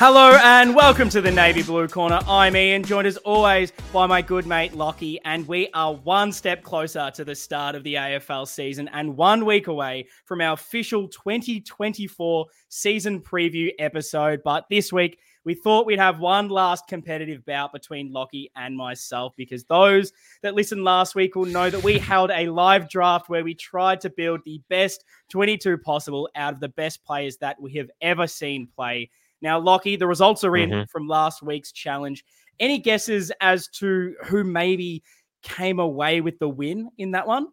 Hello and welcome to the Navy Blue Corner. I'm Ian, joined as always by my good mate Lachy, and we are one step closer to the start of the AFL season and one week away from our official 2024 season preview episode. But this week, we thought we'd have one last competitive bout between Lachy and myself because those that listened last week will know that we held a live draft where we tried to build the best 22 possible out of the best players that we have ever seen play. Now, Lachy, the results are in Mm-hmm. from last week's challenge. Any guesses as to who maybe came away with the win in that one?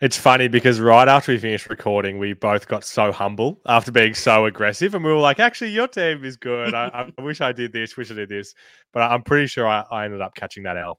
It's funny because right after we finished recording, we both got so humble after being so aggressive, and we were like, "Actually, your team is good. I, I wish I did this. Wish I did this." But I'm pretty sure I, I ended up catching that L.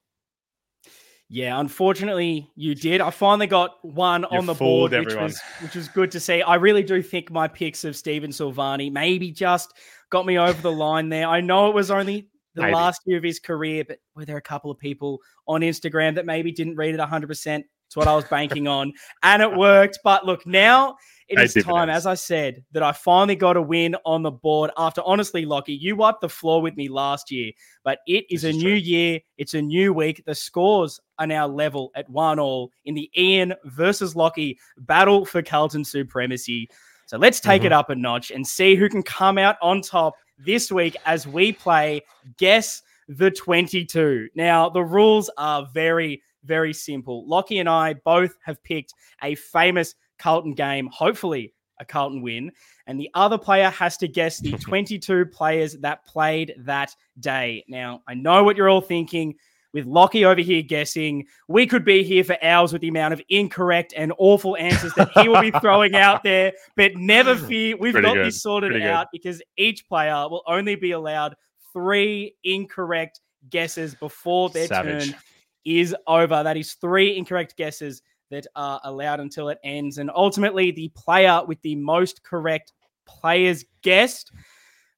Yeah, unfortunately, you did. I finally got one You on the board, which everyone. was which was good to see. I really do think my picks of Stephen Silvagni maybe just got me over the line there. I know it was only the Maybe. last year of his career, but were there a couple of people on Instagram that maybe didn't read it 100%? It's what I was banking on, and it worked. But look, now it Paid time, as I said, that I finally got a win on the board. After honestly, Lachy, you wiped the floor with me last year, but it is This a is new true. year. It's a new week. The scores are now level at one all in the Ian versus Lachy battle for Carlton supremacy. So let's take Mm-hmm. it up a notch and see who can come out on top this week as we play Guess the 22. Now, the rules are very, very simple. Lachy and I both have picked a famous Carlton game, hopefully a Carlton win, and the other player has to guess the 22 players that played that day. Now, I know what you're all thinking. With Lachy over here guessing, we could be here for hours with the amount of incorrect and awful answers that he will be throwing out there. But never fear, we've Pretty got good. this sorted Pretty good. out because each player will only be allowed three incorrect guesses before their Savage. turn is over. That is three incorrect guesses that are allowed until it ends. And ultimately, the player with the most correct players guessed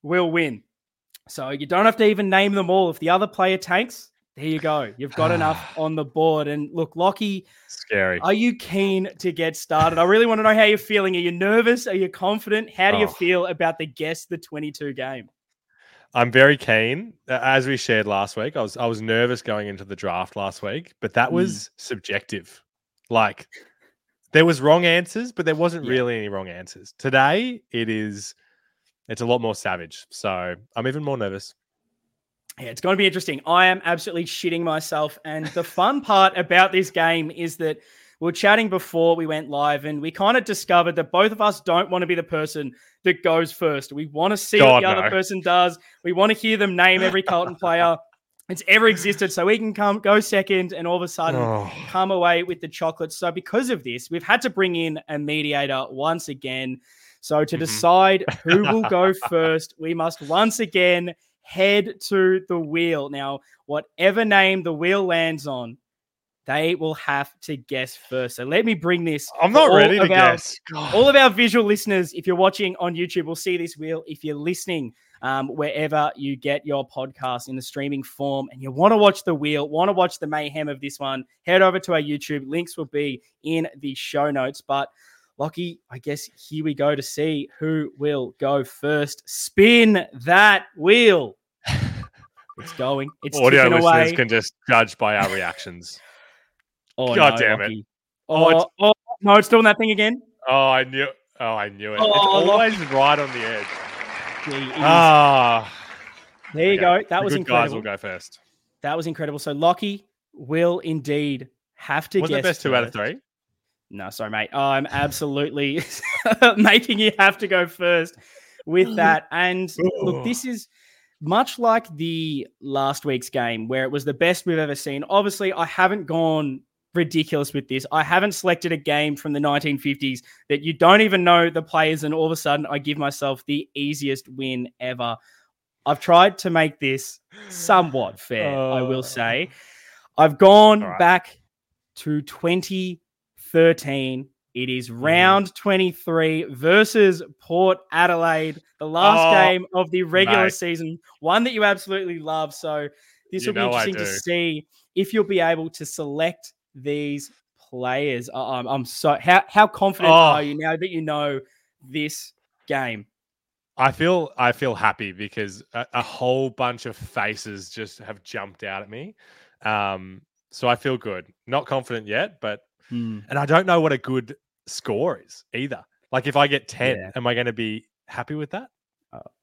will win. So you don't have to even name them all. If the other player tanks, there you go. You've got enough on the board. And look, Lachy, Scary. are you keen to get started? I really want to know how you're feeling. Are you nervous? Are you confident? How do you Oh. feel about the guess the 22 game? I'm very keen. As we shared last week, I was I was nervous going into the draft last week, but that Mm. was subjective. Like there was wrong answers, but there wasn't Yeah. really any wrong answers. Today, it is it's a lot more savage. So I'm even more nervous. Yeah, it's going to be interesting. I am absolutely shitting myself. And the fun part about this game is that we are chatting before we went live and we kind of discovered that both of us don't want to be the person that goes first. We want to see what God, the other person does. We want to hear them name every Carlton player that's ever existed so we can come go second and all of a sudden Oh. come away with the chocolates. So because of this, we've had to bring in a mediator once again. So to Mhm. decide who will go first, we must once again head to the wheel. Now, whatever name the wheel lands on, they will have to guess first. So let me bring this. I'm not ready to our- guess. God. All of our visual listeners, if you're watching on YouTube, will see this wheel. If you're listening um, wherever you get your podcast in the streaming form and you want to watch the wheel, want to watch the mayhem of this one, head over to our YouTube. Links will be in the show notes. But Lachy, I guess here we go to see who will go first. Spin that wheel. It's going. It's Audio listeners away. can just judge by our reactions. Oh, God no, damn it. Oh, Oh, it's- oh, no, it's doing that thing again. Oh, I knew. Oh, I knew it. Oh, it's always right on the edge. Gee, it is. Ah, there you okay. go. That The was good incredible. Guys will go first. That was incredible. So Lachy will indeed have to Was guess. it best two out of three? No, sorry, mate. I'm absolutely making you have to go first with that. And look, this is much like the last week's game where it was the best we've ever seen. Obviously, I haven't gone ridiculous with this. I haven't selected a game from the 1950s that you don't even know the players, and all of a sudden I give myself the easiest win ever. I've tried to make this somewhat fair, I Oh. will say. I've gone right. back to 2013. It is mm-hmm. round 23 versus Port Adelaide, the last Oh, game of the regular mate. season, one that you absolutely love. So this You will be interesting to see if you'll be able to select these players. I'm, I'm so how how confident Oh. are you now that you know this game? I feel I feel happy because a, a, whole bunch of faces just have jumped out at me. Um, so I feel good. Not confident yet, but hmm. and I don't know what a good score is either. Like if I get ten, Yeah. am I going to be happy with that?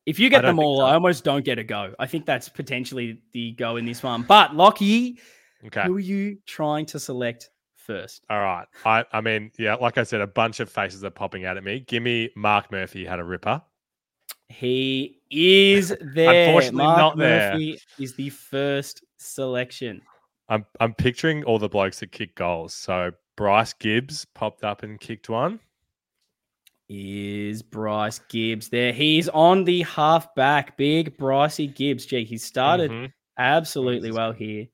If you get them all, so. I almost don't get a go. I think that's potentially the go in this one. But Lachy, Okay. who are you trying to select first? All right. I I mean, yeah, like I said, a bunch of faces are popping out at me. Give me Mark Murphy had a ripper. He is there. Unfortunately, Mark not there. Murphy is the first selection. I'm I'm picturing all the blokes that kick goals. So Bryce Gibbs popped up and kicked one. Is Bryce Gibbs there? He's on the halfback. Big Brycey Gibbs. Gee, he started Mhm. absolutely well here.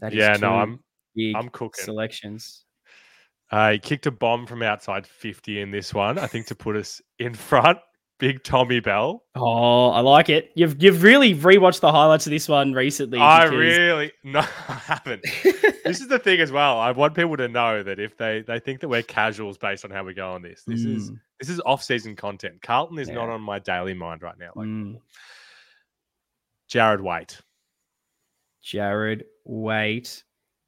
That is Yeah, no, I'm I'm cooking. selections. Uh, he kicked a bomb from outside 50 in this one, I think, to put us in front. Big Tommy Bell. Oh, I like it. You've you've really rewatched the highlights of this one recently. I because- really no, I haven't. this is the thing as well. I want people to know that if they they think that we're casuals based on how we go on this, this is Mm, this is off season content. Carlton is not on my daily mind right now. Like mm. Jarrad Waite. Jarrad Waite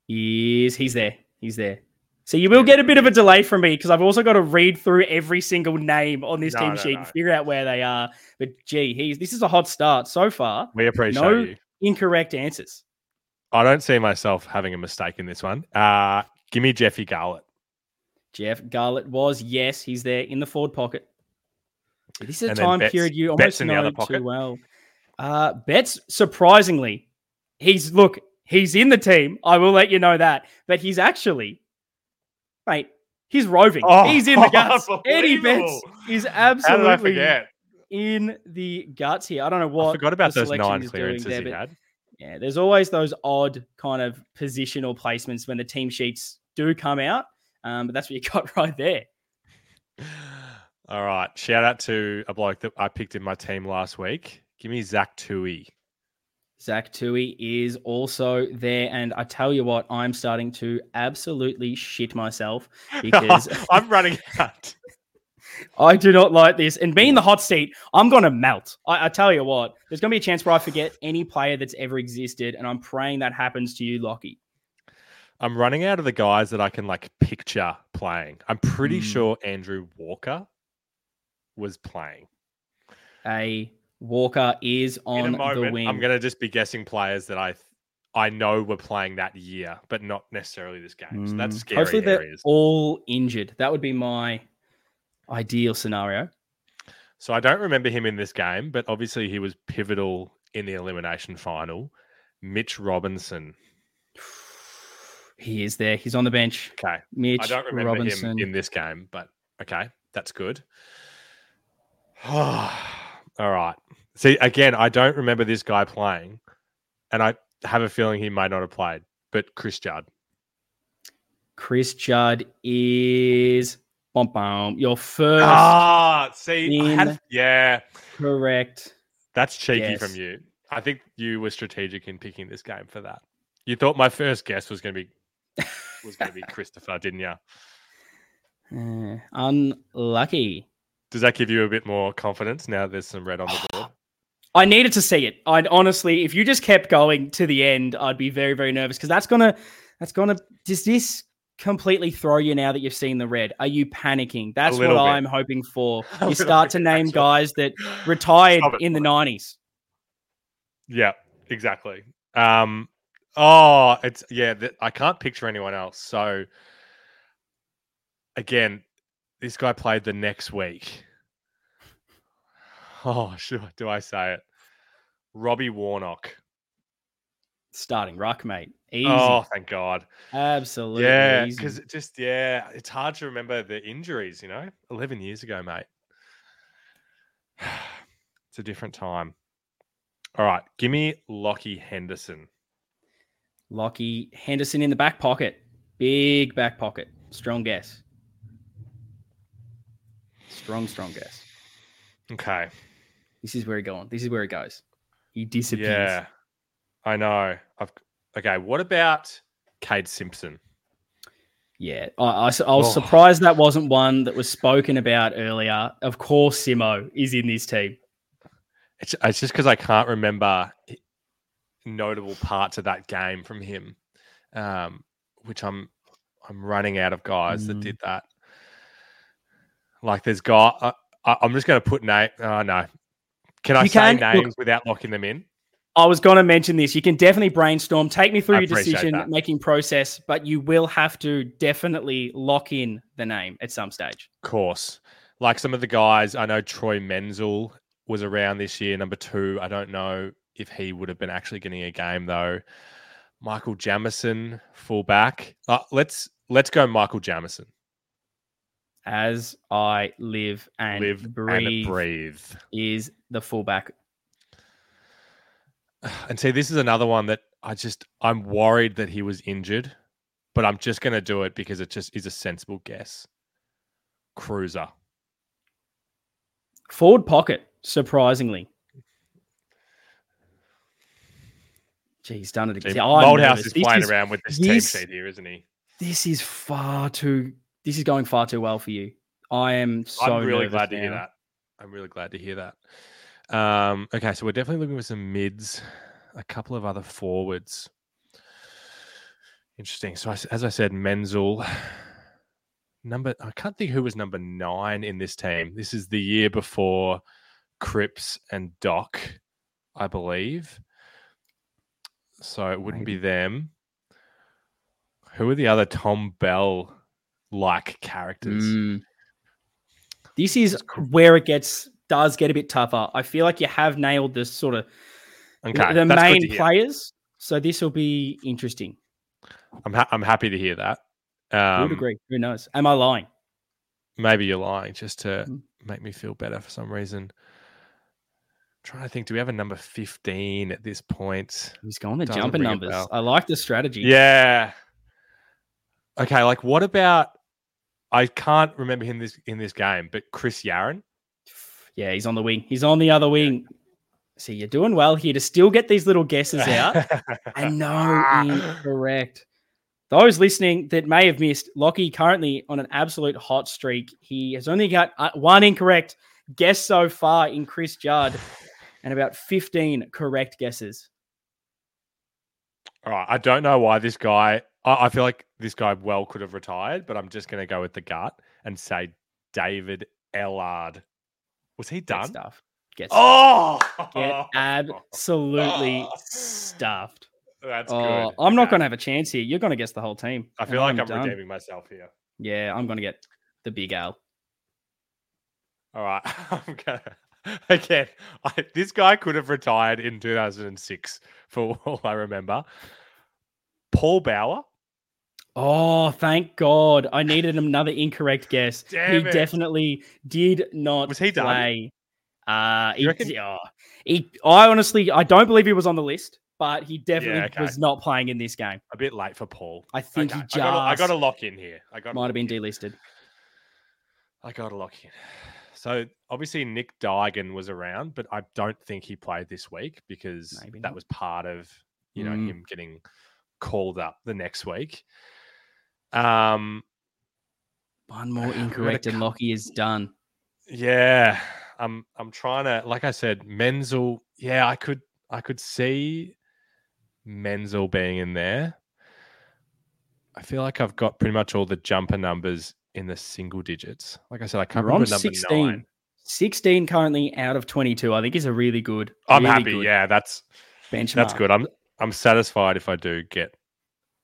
is he's there. He's there. So you will get a bit of a delay from me because I've also got to read through every single name on this No, team no, sheet no. and figure out where they are. But gee, he's this is a hot start so far. We appreciate No. you. Incorrect answers. I don't see myself having a mistake in this one. Uh give me Jeffy Garlett. Jeff Garlett was yes, he's there in the forward pocket. This is a And time Betts- period you almost know too well. Uh, Betts, surprisingly, he's look, he's in the team. I will let you know that, but he's actually, mate, he's roving. Oh, he's in the guts. Eddie Betts is How did I absolutely in the guts here. I don't know what I forgot about those nine clearances doing he had. yeah, there's always those odd kind of positional placements when the team sheets do come out. Um, but that's what you got right there. All right. Shout out to a bloke that I picked in my team last week. Give me Zach Tuohy. Zach Tuohy is also there. And I tell you what, I'm starting to absolutely shit myself because I'm running out. I do not like this. And being the hot seat, I'm going to melt. I, I tell you what, there's going to be a chance where I forget any player that's ever existed. And I'm praying that happens to you, Lachy. I'm running out of the guys that I can like picture playing. I'm pretty Hmm. sure Andrew Walker was playing. A Walker is in on a the wing. I'm going to just be guessing players that I th- I know were playing that year, but not necessarily this game. So that's Mm, scary Hopefully, they're areas. all injured. That would be my ideal scenario. So I don't remember him in this game, but obviously he was pivotal in the elimination final. Mitch Robinson. He is there. He's on the bench. Okay. Mitch I don't remember Robinson. him in this game, but okay, that's good. All right. See, again, I don't remember this guy playing, and I have a feeling he may not have played, but Chris Judd. Chris Judd is bum, bum, your first Ah, see, had, yeah, correct. that's cheeky Yes. from you. I think you were strategic in picking this game for that. You thought my first guess was going to be was going to be Christopher, didn't you? Uh, unlucky. Does that give you a bit more confidence now? There's some red on the board. I needed to see it. I'd honestly, if you just kept going to the end, I'd be very, very nervous because that's gonna, that's gonna. Does this completely throw you now that you've seen the red? Are you panicking? That's what bit. I'm hoping for. A You start to name actually. guys that retired it, in the stop '90s. Yeah, exactly. Um, oh, it's yeah. Th- I can't picture anyone else. So again, this guy played the next week. Oh, sure. Do I say it? Robbie Warnock. Starting ruck, mate. Easy. Oh, thank God. Absolutely. yeah, because it just yeah, it's hard to remember the injuries. You know, eleven years ago, mate. it's a different time. All right, give me Lachie Henderson. Lachie Henderson in the back pocket. Big back pocket. Strong guess. Strong, strong guess. Okay. This is where he going. This is where he goes. He disappears. Yeah, I know. I've okay. What about Kade Simpson? Yeah. I was Oh. surprised that wasn't one that was spoken about earlier. Of course, Simo is in this team. It's, it's just because I can't remember notable parts of that game from him, um, which I'm I'm running out of guys that Mm. did that. Like there's guy. I, I'm just going to put name. Oh no, can I You say can- look- names without locking them in? I was going to mention this. You can definitely brainstorm, take me through I your decision that. making process, but you will have to definitely lock in the name at some stage. Of course. Like some of the guys, I know Troy Menzel was around this year, number two. I don't know if he would have been actually getting a game though. Michael Jamison, fullback. Uh, let's let's go Michael Jamison. As I live and Live breathe, and breathe. is the fullback. And see, this is another one that I just I'm worried that he was injured, but I'm just gonna do it because it just is a sensible guess. Kreuzer. Forward pocket, surprisingly. Gee, he's done it again. Malthouse is This playing is- around with this team this- sheet here, isn't he? This is far too. This is going far too well for you. I am so. I'm really glad to hear that. I'm really glad to hear that. Um, okay, so we're definitely looking for some mids, a couple of other forwards. Interesting. So, I as I said, Menzel, number, I can't think who was number nine in this team. This is the year before Cripps and Doc, I believe. So it wouldn't be them. Who are the other Tom Bell like characters? Mm. This is where it gets does get a bit tougher. I feel like you have nailed this sort of Okay, the main players. So this will be interesting. I'm ha- I'm happy to hear that. Um, would agree? Who knows? Am I lying? maybe you're lying just to Mm. make me feel better for some reason. trying to think, do we have a number 15 at this point? He's going the Doesn't jumping numbers. I like the strategy. Yeah. Okay, like what about? I can't remember him this in this game, but Chris Yarran. Yeah, he's on the wing. He's on the other wing. See, you're doing well here to still get these little guesses out. and no, incorrect. Those listening that may have missed, Lachy currently on an absolute hot streak. He has only got uh, one incorrect guess so far in Chris Judd and about 15 correct guesses. All right, I don't know why this guy. I, I feel like this guy well could have retired, but I'm just going to go with the gut and say David Ellard. Was he Get done? stuffed. Get, Oh, get absolutely Oh. stuffed. That's Oh, good. I'm not going to have a chance here. You're going to guess the whole team. I feel like I'm done. redeeming myself here. Yeah, I'm going to get the big L. All right, I'm gonna again. I, this guy could have retired in 2006, for all I remember. Paul Bower. Oh, thank God. I needed another incorrect guess. Damn he it. definitely did not Was he done? play. Uh, he, oh, he, I honestly, I don't believe he was on the list, but he definitely okay. was not playing in this game. A bit late for Paul. I think Okay, he just I gotta, I gotta lock in here. I got might have been delisted. I gotta lock in. So obviously Nick Duigan was around, but I don't think he played this week because Maybe that not. was part of you know Mm. him getting called up the next week. Um, One more incorrect and Lockie is done. Yeah, I'm I'm trying to like I said, Menzel. Yeah, I could I could see Menzel being in there. I feel like I've got pretty much all the jumper numbers in the single digits. Like I said, I can't You're remember number 16. nine. 16 currently out of 22. I think is a really good. I'm really happy. good Yeah, that's benchmark. that's good. I'm I'm satisfied if I do get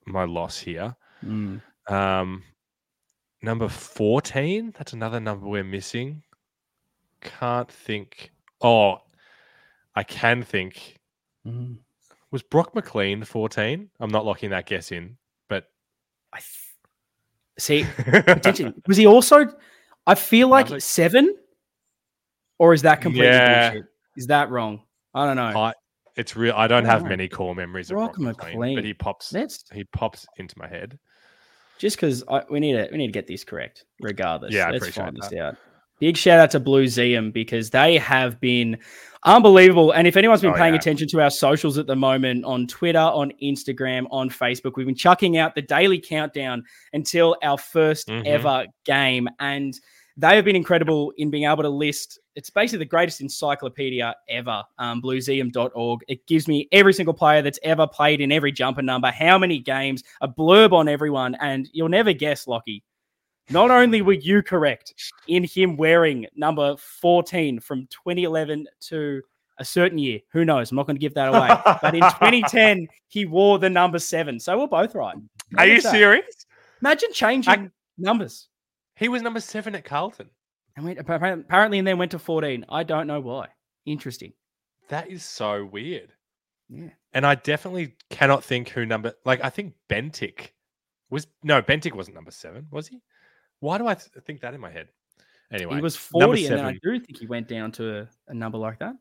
my loss here. Mm. Um, number 14. That's another number we're missing. Can't think. Oh, I can think. Mm. Was Brock McLean 14? I'm not locking that guess in, but I th- see. Was he also? I feel like like- seven, or is that completely Yeah. bullshit? Is that wrong? I don't know. I, it's real. I don't have Alright. many core memories of Brock Brock, McLean, McLean. but he pops. Let's He pops into my head. just because we need to we need to get this correct, regardless. Yeah, I Let's appreciate find this that. out. Big shout out to Blueseum because they have been unbelievable. And if anyone's been Oh, paying yeah. attention to our socials at the moment on Twitter, on Instagram, on Facebook, we've been chucking out the daily countdown until our 1st Mhm. ever game. And they have been incredible in being able to list. It's basically the greatest encyclopedia ever, um, blueseum.org. It gives me every single player that's ever played in every jumper number, how many games, a blurb on everyone, and you'll never guess, Lachy. Not only were you correct in him wearing number 14 from 2011 to a certain year, who knows? I'm not going to give that away. but in 2010, he wore the number seven. So we're both right. Are you serious? Imagine changing I, numbers. He was number seven at Carlton. And went, apparently, and then went to 14. I don't know why. Interesting. That is so weird. Yeah. And I definitely cannot think who number, like, I think Bentic was, no, Bentic wasn't number seven, was he? Why do I th- think that in my head? Anyway, he was 40, and then I do think he went down to a, a number like that.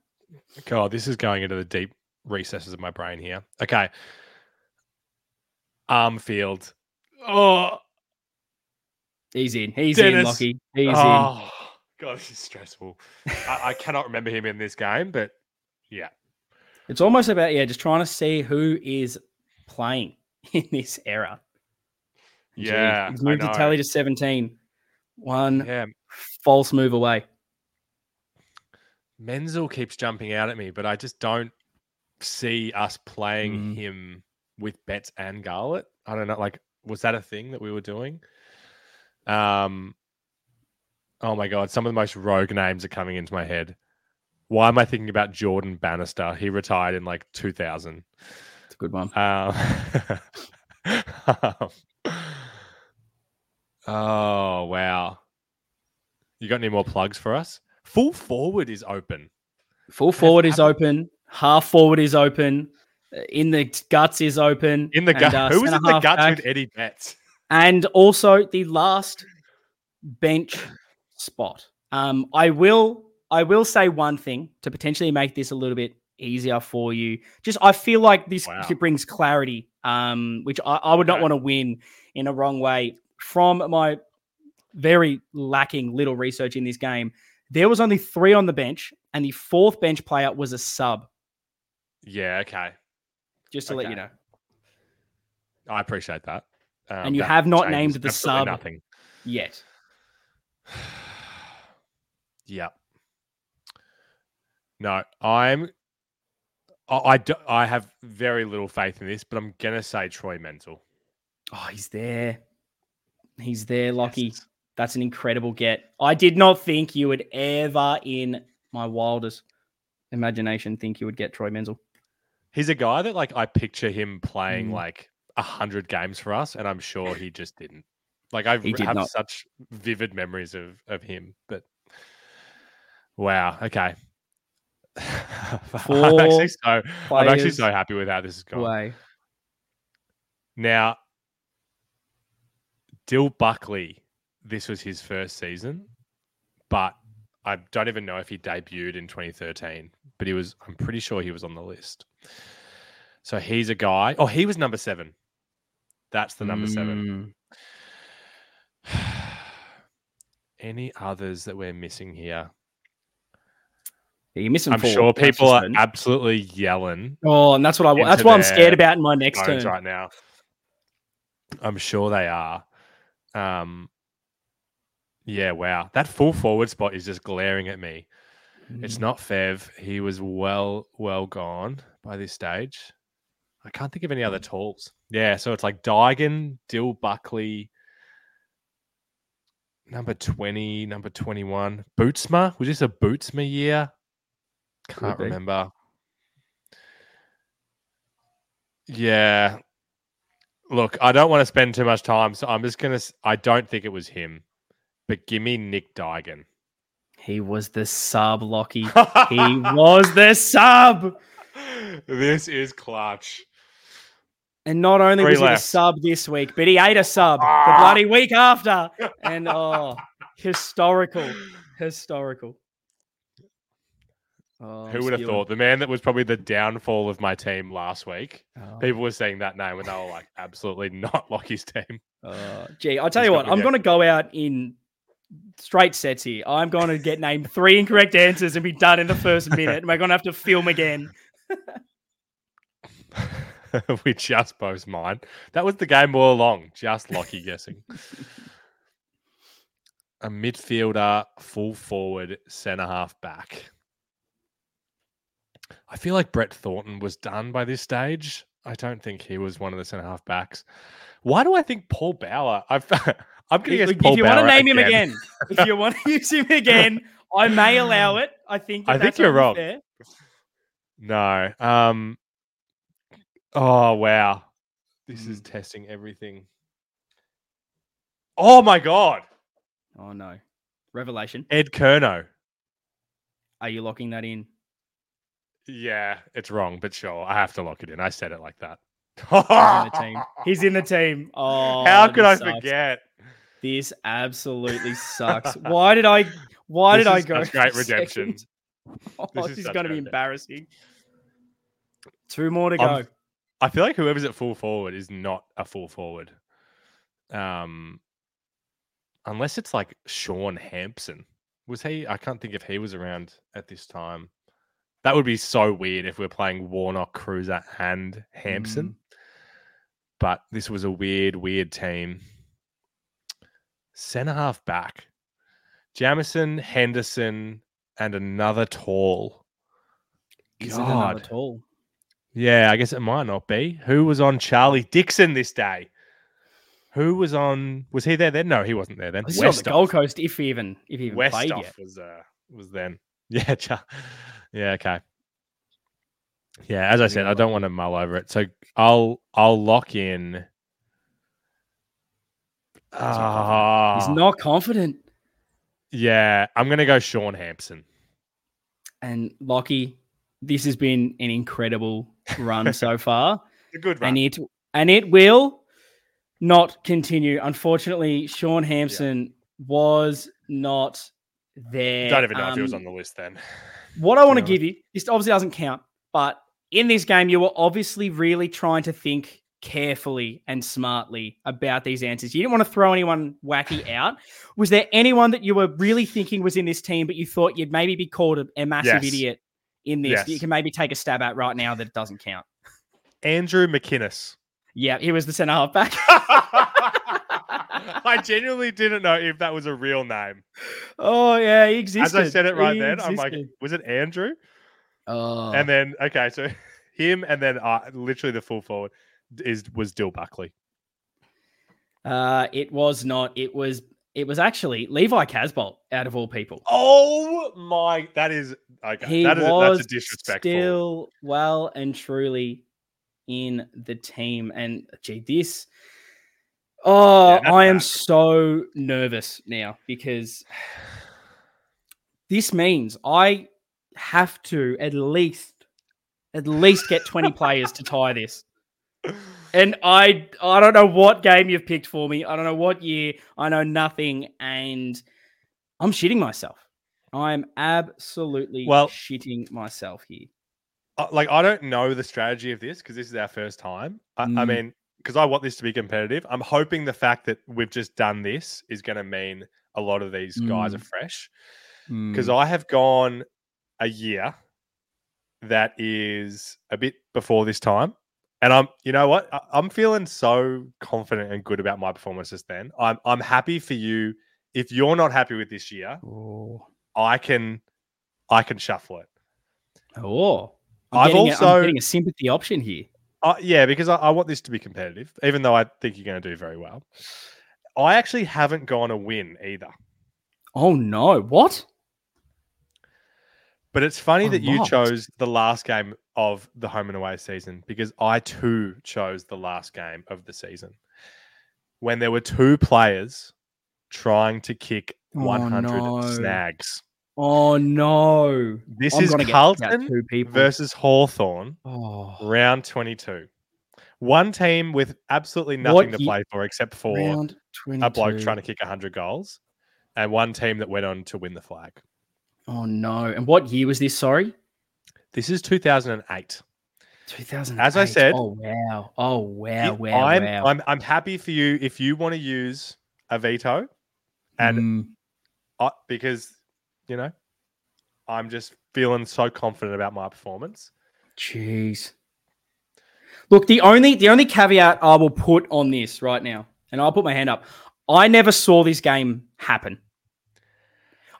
God, this is going into the deep recesses of my brain here. Okay. Armfield. Oh, he's in. He's Dennis. in, Lachy. He's oh, in. God, this is stressful. I, I cannot remember him in this game, but yeah. It's almost about, yeah, just trying to see who is playing in this era. Yeah. He's moved to tally to 17. One yeah. false move away. Menzel keeps jumping out at me, but I just don't see us playing mm. him with Betts and Garlett. I don't know. Like, was that a thing that we were doing? Um, oh my god, some of the most rogue names are coming into my head. Why am I thinking about Jordan Bannister? He retired in like 2000. It's a good one. Um, oh wow! You got any more plugs for us? Full forward is open. Full forward is open. Half forward is open. Uh, in the guts is open. In the guts. Uh, Who was in the guts back. with Eddie Betts? And also the last bench spot. Um, I will I will say one thing to potentially make this a little bit easier for you. Just I feel like this wow. brings clarity, um, which I, I would not want to win in a wrong way. From my very lacking little research in this game, there was only three on the bench, and the fourth bench player was a sub. Yeah, okay. Just to okay. let you know. I appreciate that. Um, and you that have not named the sub nothing yet. yeah. No, I'm. I, I, do, I have very little faith in this, but I'm gonna say Troy Menzel. Oh, he's there. He's there, Lachy. Yes. That's an incredible get. I did not think you would ever, in my wildest imagination, think you would get Troy Menzel. He's a guy that like I picture him playing mm. like a hundred games for us, and I'm sure he just didn't. Like I have not. such vivid memories of of him, but wow, okay. I'm actually so I'm actually so happy with how this is going. Away. Now, Dill Buckley this was his first season, but I don't even know if he debuted in 2013, but he was, I'm pretty sure he was on the list. So he's a guy. Oh, he was number seven. That's the number mm. seven. Any others that we're missing here? You're missing. I'm sure people are absolutely yelling. Oh, and that's what I. That's what I'm scared about in my next turn right now. I'm sure they are. Um, yeah, wow. That full forward spot is just glaring at me. Mm. It's not Fev. He was well, well gone by this stage. I can't think of any other tools. Yeah, so it's like Duigan, Dill Buckley, number 20, number 21. Bootsma? Was this a Bootsma year? Can't remember. Yeah. Look, I don't want to spend too much time, so I'm just to. I don't think it was him. But give me Nick Duigan. He was the sub, Lachy. he was the sub. This is clutch. And not only Three was left. he a sub this week, but he ate a sub ah. the bloody week after. And oh, historical. Historical. Oh, Who would have thought the man that was probably the downfall of my team last week? Oh. People were saying that name, and they were like, "Absolutely not Lachy's team." Uh, gee, I'll tell He's you what, I'm going to go out in straight sets here. I'm going to get named three incorrect answers and be done in the first minute. and we're going to have to film again. we just both mine. That was the game all along. Just Lachy guessing. a midfielder, full forward, centre half back. I feel like Brett Thornton was done by this stage. I don't think he was one of the centre half backs. Why do I think Paul Bower? I've, I'm going to guess if Paul you Bower want to name him again. again, if you want to use him again, I may allow it. I think. that I think you're wrong. fair. No. Um. Oh wow, this is Mm. testing everything. Oh my god, Oh no, revelation. Ed Curnow. Are you locking that in? Yeah, it's wrong, but sure, I have to lock it in. I said it like that. He's in the team. He's in the team. Oh, How could I sucks. forget? This absolutely sucks. Why did I? Why This did I go? great redemption. Oh, This this, is is going to be embarrassing. Two more to go. I'm- I feel like whoever's at full forward is not a full forward. Um, unless it's like Shaun Hampson. Was he? I can't think if he was around at this time. That would be so weird if we're playing Warnock, Kreuzer, and Hampson. But this was a weird, weird team. Centre half back. Jamison, Henderson, and another tall. Is it another tall? Yeah, I guess it might not be. Who was on Charlie Dixon this day? Who was on? Was he there then? No, he wasn't there then. This is on the Gold Coast, if he even if he even played Westhoff yet. was uh, was then. Yeah, Char- yeah, okay. Yeah, as I said, I don't want to mull over it, so I'll I'll lock in. He's Ah, not confident. yeah, I'm gonna go Shaun Hampson. And Lachy, this has been an incredible run so far. A good run. and it and it will not continue. Unfortunately, Shaun Hampson was not there. Don't even know if he was Um, on the list then. What I want to give you, this obviously doesn't count, but in this game, you were obviously really trying to think carefully and smartly about these answers. You didn't want to throw anyone wacky out. Was there anyone that you were really thinking was in this team, but you thought you'd maybe be called a, a massive Yes. idiot in this? that You can maybe take a stab at right now that it doesn't count. Andrew McInnes. Yeah, he was the centre half back. I genuinely didn't know if that was a real name. oh yeah, he existed. As I said it right He then, I'm like, was it Andrew? oh, And then okay, so him and then uh, literally the full forward is was Dill Buckley. uh, it was not. It was. It was actually Levi Casboult, out of all people. Oh my, that is okay. he that is a, was that's a disrespectful. still well and truly in the team. And gee, this. Oh, Yeah, I am bad. so nervous now because this means I have to at least, at least get twenty players to tie this. And I I don't know what game you've picked for me. I don't know what year. I know nothing, and I'm shitting myself. I'm absolutely Well- shitting myself here. Like I don't know the strategy of this because this is our first time. I, I Mm. mean, because I want this to be competitive. I'm hoping the fact that we've just done this is going to mean a lot of these guys are Mm. fresh. Because I have gone a year that is a bit before this time. And I'm, you know what? I- I'm feeling so confident and good about my performances then. I'm, I'm happy for you. If you're not happy with this year, Oh, I can, I can shuffle it. oh. I'm I've getting also- I'm getting a sympathy option here. Uh, yeah, because I, I want this to be competitive, even though I think you're going to do very well. I actually haven't gone a win either. Oh no! What? But it's funny A that you chose the last game of the home and away season because I too chose the last game of the season when there were two players trying to kick Oh, 100 no. snags. Oh no! This I'm is gonna get about Carlton versus Hawthorn, oh, round 22. One team with absolutely nothing to play for except for a bloke trying to kick 100 goals, and one team that went on to win the flag. Oh no! And what year was this? Sorry, This is 2008. two thousand. As I said- Oh wow! Oh wow! Wow! I'm, wow! I'm I'm happy for you if you want to use a veto, and Mm, I, because you know, I'm just feeling so confident about my performance. Jeez. Look, the only the only caveat I will put on this right now, and I'll put my hand up. I never saw this game happen.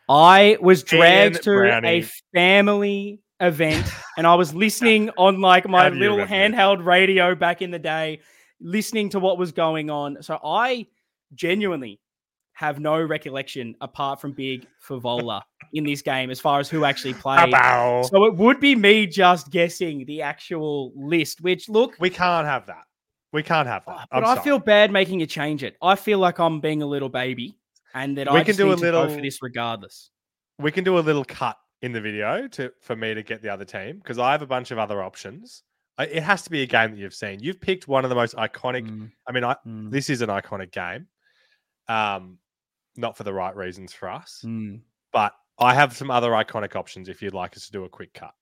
I was dragged to Brownie. a family event and I was listening on like my How do you little handheld radio back in the day, listening to what was going on. So I genuinely have no recollection apart from Big Fevola in this game as far as who actually played. Bow. So it would be me just guessing the actual list, which look, We can't have that. We can't have that. but I feel bad making you change it. I feel like I'm being a little baby and that We I can just do a go for little- this regardless. we can do a little cut in the video to for me to get the other team because I have a bunch of other options. I, it has to be a game that you've seen. You've picked one of the most iconic. Mm, I mean, I, mm, this is an iconic game. Um, not for the right reasons for us, mm. but I have some other iconic options if you'd like us to do a quick cut.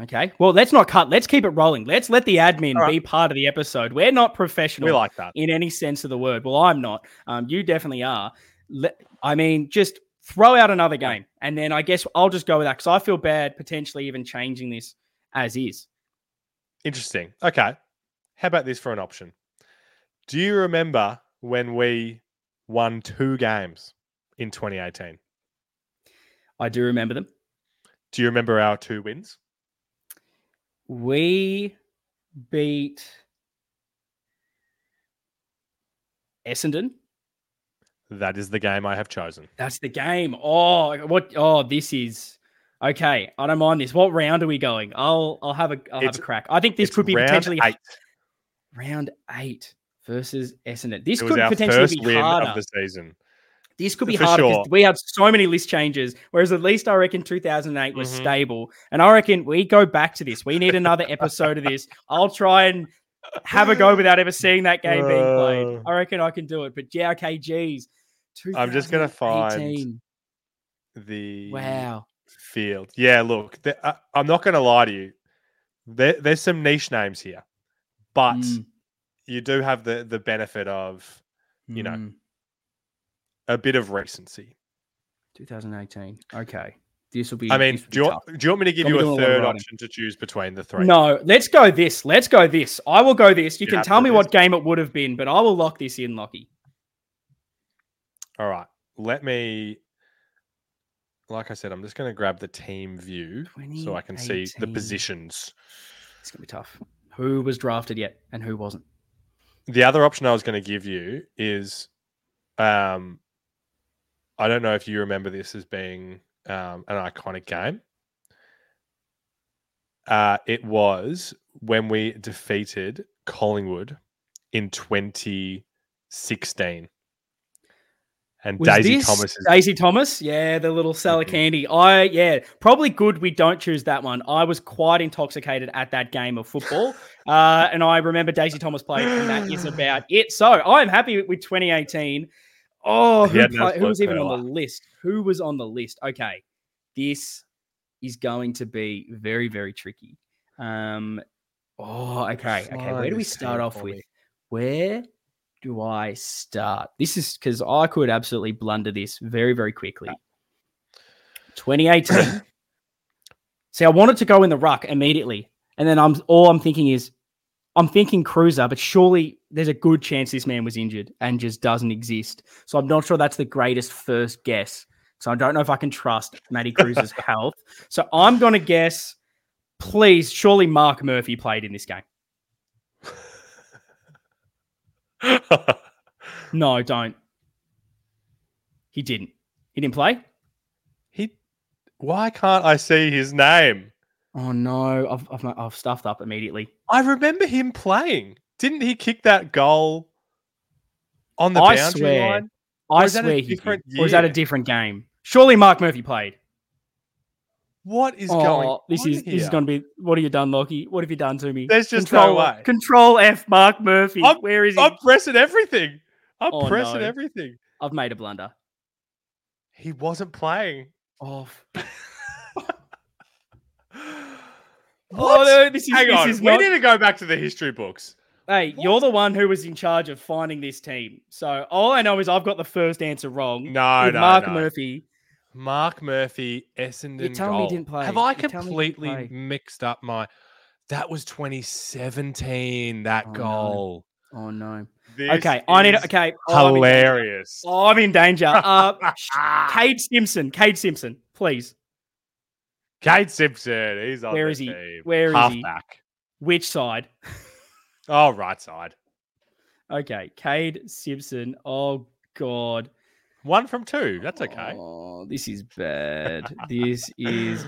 Okay. Well, let's not cut. Let's keep it rolling. Let's let the admin right. be part of the episode. We're not professional We like that. in any sense of the word. Well, I'm not. Um, you definitely are. Le- I mean, just throw out another game, and then I guess I'll just go with that because I feel bad potentially even changing this as is. Interesting. Okay. How about this for an option? Do you remember when we won two games in 2018? I do remember them. Do you remember our two wins? We beat Essendon. That is the game I have chosen. That's the game. Oh, what? Oh, this is okay. I don't mind this. What round are we going? I'll I'll have a I'll have a crack. I think this could be round potentially eight. round eight versus Essendon. This could potentially be harder. of the season. This could be for harder because sure. we had so many list changes. Whereas at least I reckon 2008 was Mhm. stable, and I reckon we go back to this. We need another episode of this. I'll try and have a go without ever seeing that game being played. Uh. I reckon I can do it. But yeah, okay, geez. I'm just gonna find The Wow. field. Yeah, look, th- I, I'm not going to lie to you. There, there's some niche names here, but Mm, you do have the the benefit of you know, mm. a bit of recency. 2018. Okay. This will be. I mean, be do you, want, do you want me to give Got you a a lot of third option to choose between the three? No, let's go this. Let's go this. I will go this. You You can tell me what game it would have been, but I will lock this in, Lachy. All right. Let me. Like I said, I'm just going to grab the team view so I can see the positions. It's gonna be tough. Who was drafted yet and who wasn't? The other option I was going to give you is, um, I don't know if you remember this as being um, an iconic game. Uh, it was when we defeated Collingwood in 2016. And Was Daisy this Thomas is Daisy Thomas, yeah, the little seller Mhm. candy. I yeah, probably good we don't choose that one. I was quite intoxicated at that game of football, uh, and I remember Daisy Thomas played, and that is about it. So I'm happy with 2018. Oh, who, had an play- who was even on the list? Who was on the list? Okay, this is going to be very very tricky. Um, oh, okay, okay. Where do we start off with? Where do I start? This is because I could absolutely blunder this very, very quickly. 2018. See, I wanted to go in the ruck immediately, and then I'm all I'm thinking is, I'm thinking Kreuzer, but surely there's a good chance this man was injured and just doesn't exist. So I'm not sure that's the greatest first guess. So I don't know if I can trust Matty Kreuzer's health. So I'm going to guess. Please, surely Mark Murphy played in this game. No, don't. He didn't. He didn't play. he. Why can't I see his name? Oh no, I've I've, I've stuffed up immediately. I remember him playing. Didn't he kick that goal on the I boundary swear. line? I swear he did. different Or is that a different game? Surely Mark Murphy played. What is oh, going this on is this is going to be. What have you done, Lachy? What have you done to me? There's just control, no way. Control F, Mark Murphy. I'm- Where is he? I'm pressing everything. I'm Oh, pressing no. everything. I've made a blunder. He wasn't playing. Oh, What? oh no, this is Hang this on. is we need to go back to the history books. Hey, you're the one who was in charge of finding this team. So all I know is I've got the first answer wrong. No, no, Mark no. Murphy. Mark Murphy, Essendon. telling me he goal. didn't play. Have I You're telling me he didn't completely mixed up my? That was 2017. That Oh, no. goal. Oh no. This Okay, I need. Okay, oh, I'm in hilarious. Oh, I'm in danger. Uh, Kade Simpson. Kade Simpson, please. Kade Simpson, he's on Where the is he? team. Where is he? Halfback. Which side? Oh, right side. Okay, Kade Simpson. Oh God. One from two. That's okay. Oh, this is bad. this is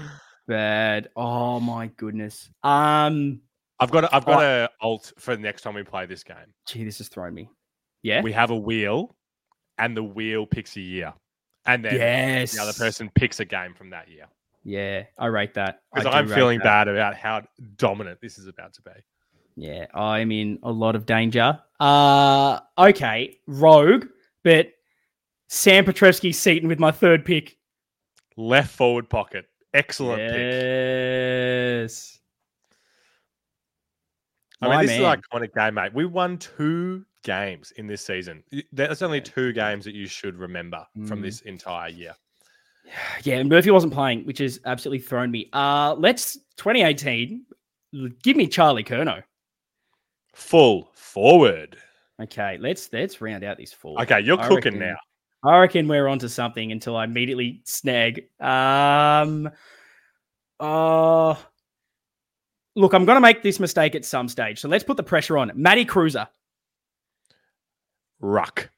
bad. Oh my goodness. Um, I've got a, I've got a alt for the next time we play this game. gee, this has thrown me. Yeah. We have a wheel, and the wheel picks a year, and then yes. the other person picks a game from that year. Yeah, I rate that. Because I'm feeling that. bad about how dominant this is about to be. Yeah, I'm in a lot of danger. Uh okay, rogue, but Sam Petrevski-Seton with my third pick. Left forward pocket, excellent pick. yes. I mean, My this is an iconic game, mate. We won two games in this season. There's only Yeah. two games that you should remember from Mm. this entire year. Yeah, and Murphy wasn't playing, which has absolutely thrown me. Uh let's 2018. Give me Charlie Curnow. Full forward. Okay, let's let's round out this four. Okay, you're I cooking reckon- now. I reckon we're onto something until I immediately snag. Um, uh, look, I'm going to make this mistake at some stage. So let's put the pressure on. Matty Kreuzer. Ruck.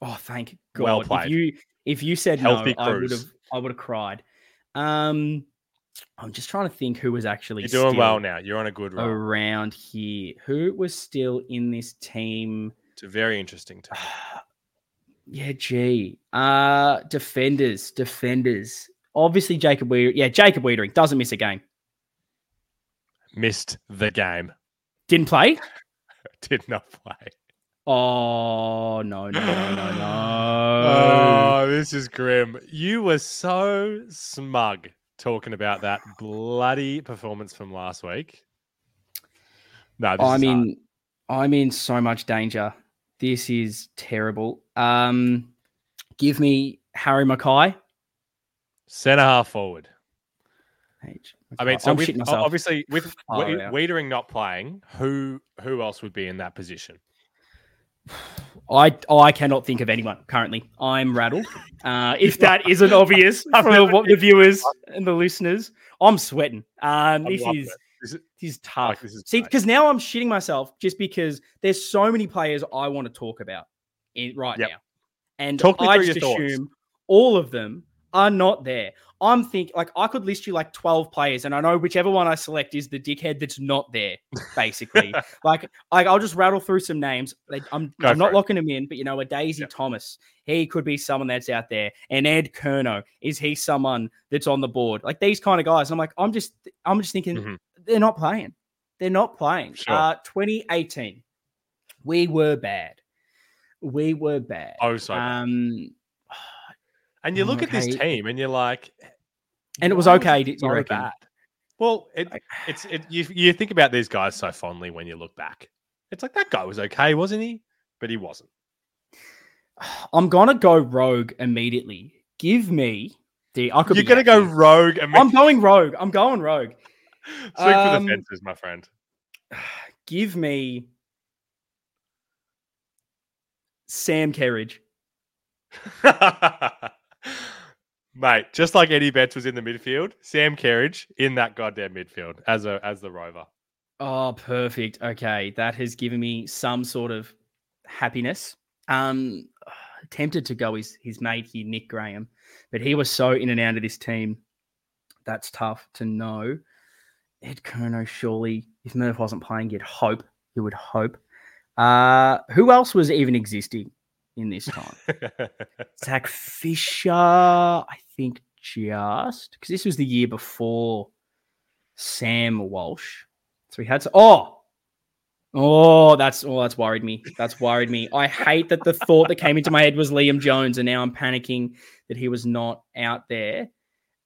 Oh, thank God. Well If played. you if you said Healthy no, I would have I would have cried. Um, I'm just trying to think who was actually You're doing well now. You're on a good roll. around here. Who was still in this team? It's a very interesting team. Yeah, gee. Uh defenders, defenders. Obviously, Jacob Weitering. Yeah, Jacob Weitering doesn't miss a game. Missed the game. Didn't play. Did not play. Oh no, no, no, no, no. Oh, this is grim. You were so smug talking about that bloody performance from last week. No, this I'm is hard. in. I'm in so much danger. This is terrible. Um, give me Harry McKay. centre half forward. H. I mean, so with, shitting o- myself. obviously with Oh, yeah. Weitering not playing, who who else would be in that position? I I cannot think of anyone currently. I'm rattled. Uh, if that isn't obvious for what the viewers and the listeners, I'm sweating. Um, this is it. This is- this tough. Like, this is See, because now I'm shitting myself just because there's so many players I want to talk about in, right Yep. now, and Talk I just your thoughts. assume all of them are not there. I'm thinking like I could list you like 12 players, and I know whichever one I select is the dickhead that's not there. Basically, like like I'll just rattle through some names. Like, I'm I'm not it. locking them in, but you know, a Daisy. Thomas, he could be someone that's out there. And Ed Curnow, is he someone that's on the board? Like these kind of guys. I'm like, I'm just I'm just thinking Mhm. They're not playing. They're not playing. Sure. Uh 2018. We were bad. We were bad. Oh, so um and you look at this team and you're like, And it was okay, it you reckon? bad? Well, it, it's it, you you think about these guys so fondly when you look back. It's like that guy was okay, wasn't he? But he wasn't. I'm gonna go rogue immediately. Give me the I could You're gonna go rogue and I'm going rogue. I'm going rogue. For um, the fences, my friend. Give me Sam Kerridge. Mate, just like Eddie Betts was in the midfield, Sam Kerridge in that goddamn midfield as a as the rover. Oh, perfect. Okay, that has given me some sort of happiness. Um, tempted to go his his mate here, Nick Graham, but he was so in and out of this team. That's tough to know. Ed Curnow, surely, if Murph wasn't playing, you'd hope. You would hope. Uh, who else was even existing in this time? Zach Fisher, I think just because this was the year before Sam Walsh. So we had to. Oh, oh, that's oh, that's worried me. That's worried me. I hate that the thought that came into my head was Liam Jones, and now I'm panicking that he was not out there.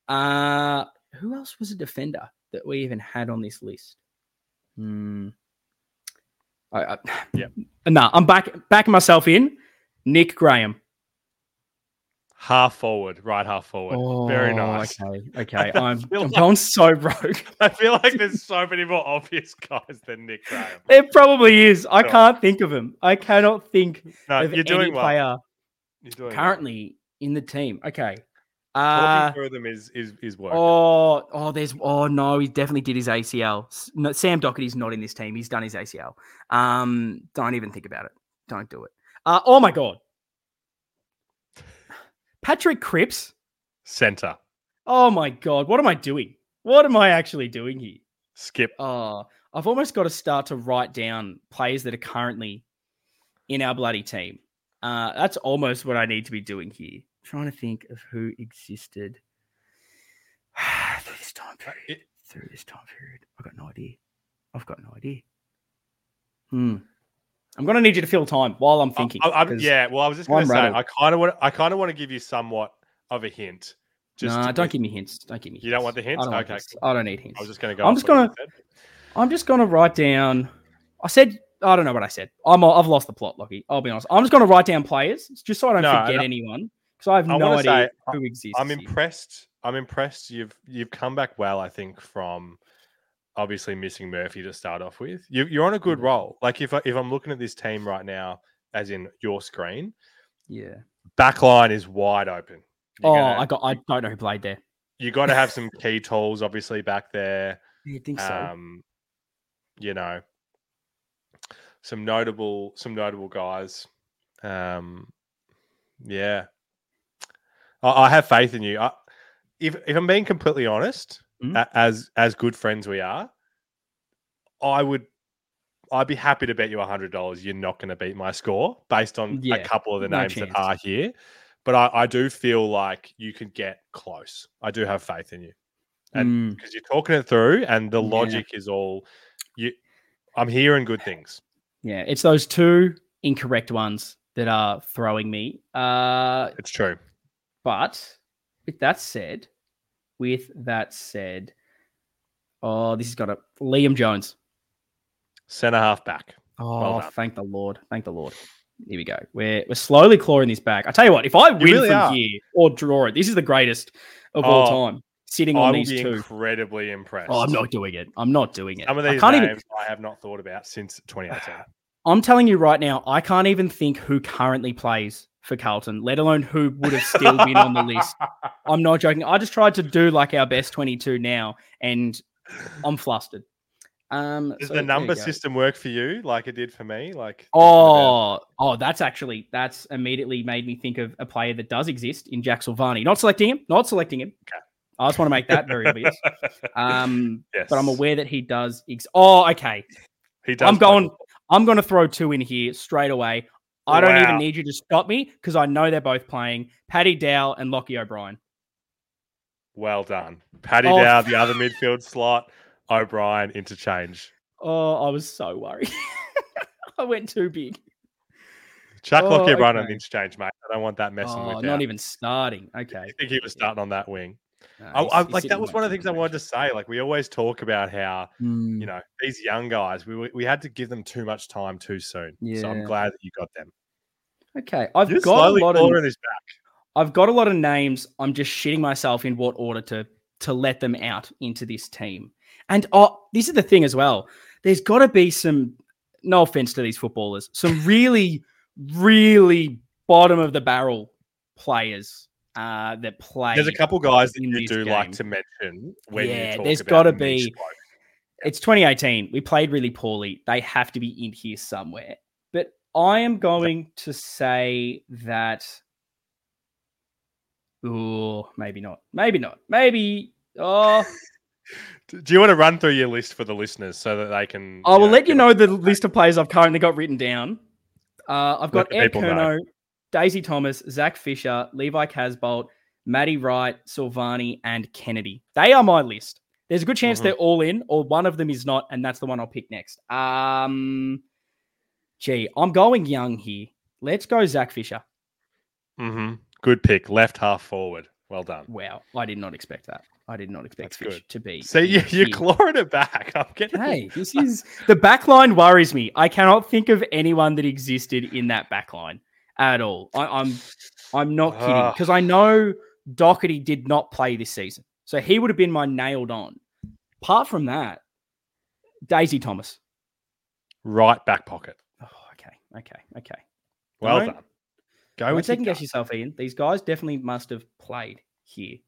Uh who else was a defender that we even had on this list? Hmm. I, I, Yep. Nah, I'm back backing myself in. Nick Graham. Half forward, right half forward. Very nice. Oh, Okay, okay. I'm, feel I'm like- going so broke. I feel like there's so many more obvious guys than Nick Graham. It probably is. I can't think of him. I cannot think No, of you're doing any well. player You're doing well. currently in the team. Okay. Talking Uh, through them is is is working. oh, oh, there's. Oh no, he definitely did his ACL. No, Sam Docherty's not in this team. He's done his ACL. Um, don't even think about it. Don't do it. Uh, oh my god. Patrick Cripps. Center. Oh my god, what am I doing? What am I actually doing here? Skip. Oh, I've almost got to start to write down players that are currently in our bloody team. Uh, that's almost what I need to be doing here. Trying to think of who existed through this time period. it- Through this time period, I've got no idea. I've got no idea. Hmm. I'm gonna need you to fill time while I'm thinking. I, I, yeah. Well, I was just gonna say, rattled. I kind of want. I kind of want to give you somewhat of a hint. Just Nah, don't give me hints. Don't give me. You don't want the hints? I Okay, hints. I don't need hints. I was just going to go. I'm just gonna- I'm just gonna write down. I said I don't know what I said. I'm I've lost the plot, Lachy. I'll be honest. I'm just gonna write down players just so I don't No, forget no. anyone because I have I no idea say, who exists. I'm here. impressed. I'm impressed. You've you've come back well. I think from obviously missing Murphy to start off with. You, you're on a good Mhm. roll. Like if I, if I'm looking at this team right now, as in your screen, Yeah. back line is wide open. You're Oh, gonna- I got. I don't know who played there. you got to have some key tools, obviously back there. You think so? Um, you know, some notable, some notable guys. Um, yeah, I, I have faith in you. I, if if I'm being completely honest, a- as as good friends we are, I would. I'd be happy to bet you hundred dollars you're not going to beat my score based on Yeah, a couple of the names chance. that are here. But I, I do feel like you could get close. I do have faith in you and Mm, because you're talking it through and the Yeah. logic is all you i'm hearing good things yeah, it's those two incorrect ones that are throwing me. Uh, it's true but with that said, with that said, oh, this has got a Liam Jones. center half back Oh, done. thank the Lord. Thank the Lord. Here we go. We're we're slowly clawing this back. I tell you what, if I win really from are. here or draw it, this is the greatest of all Oh, time. Sitting i on these two. incredibly impressed Oh, I'm not doing it. I'm not doing it. some of I these can't names even. i have not thought about since 2018 I'm telling you right now, I can't even think who currently plays for Carlton, let alone who would have still been on the list. I'm not joking. I just tried to do like our best 22 now, and I'm flustered. Um, does so the number system work for you like it did for me like Oh, oh, that's actually that's immediately made me think of a player that does exist in Jack Silvagni. Not selecting him, not selecting him. Okay. I just want to make that very obvious. Um, yes but I'm aware that he does. Ex- oh, okay. he does I'm going-. I'm going to throw two in here straight away. I don't Wow. even need you to stop me because I know they're both playing. Paddy Dow and Lochie O'Brien. well done paddy Oh. down the other midfield slot o'brien interchange Oh, I was so worried. I went too big. chuck Oh, Lochie O'Brien on okay. interchange mate i don't want that messing Oh, with not you even starting. Okay. I think he was starting on that wing. I, I, like that was one of the things I wanted to say. Like we always talk about how Mm, you know these young guys, we we- had to give them too much time too soon. So I'm glad that you got them. Okay, I've You're got a lot of this back. I've got a lot of names. I'm just shitting myself in what order to to let them out into this team. And oh, this is the thing as well. There's got to be some. No offense to these footballers, some really, really bottom of the barrel players uh, that play. There's a couple guys that you do like to mention when Yeah, you talk there's about gotta be- It's 2018. We played really poorly. They have to be in here somewhere. But I am going to say that. Oh, maybe not. Maybe not. Maybe. Oh, Do you want to run through your list for the listeners so that they can? I will let you know the list of players I've currently got written down. Uh, I've got Ed know. Daisy Thomas, Zach Fisher, Levi Casboult, Matty Wright, Silvagni, and Kennedy. They are my list. There's a good chance Mhm. they're all in, or one of them is not, and that's the one I'll pick next. Um, gee, I'm going young here. Let's go, Zach Fisher. Mm-hmm. Good pick, left half forward. Well done. Wow, I did not expect that. I did not expect That's Fish good. to be. See, you, you're clawing it back. I'm getting. Hey, this is the back line worries me. I cannot think of anyone that existed in that back line at all. I, I'm I'm not kidding because I know Docherty did not play this season, so he would have been my nailed on. Apart from that, Daisy Thomas. Right back pocket. Oh, okay, okay, okay. Well done. Go with second guess yourself, Ian. These guys definitely must have played here.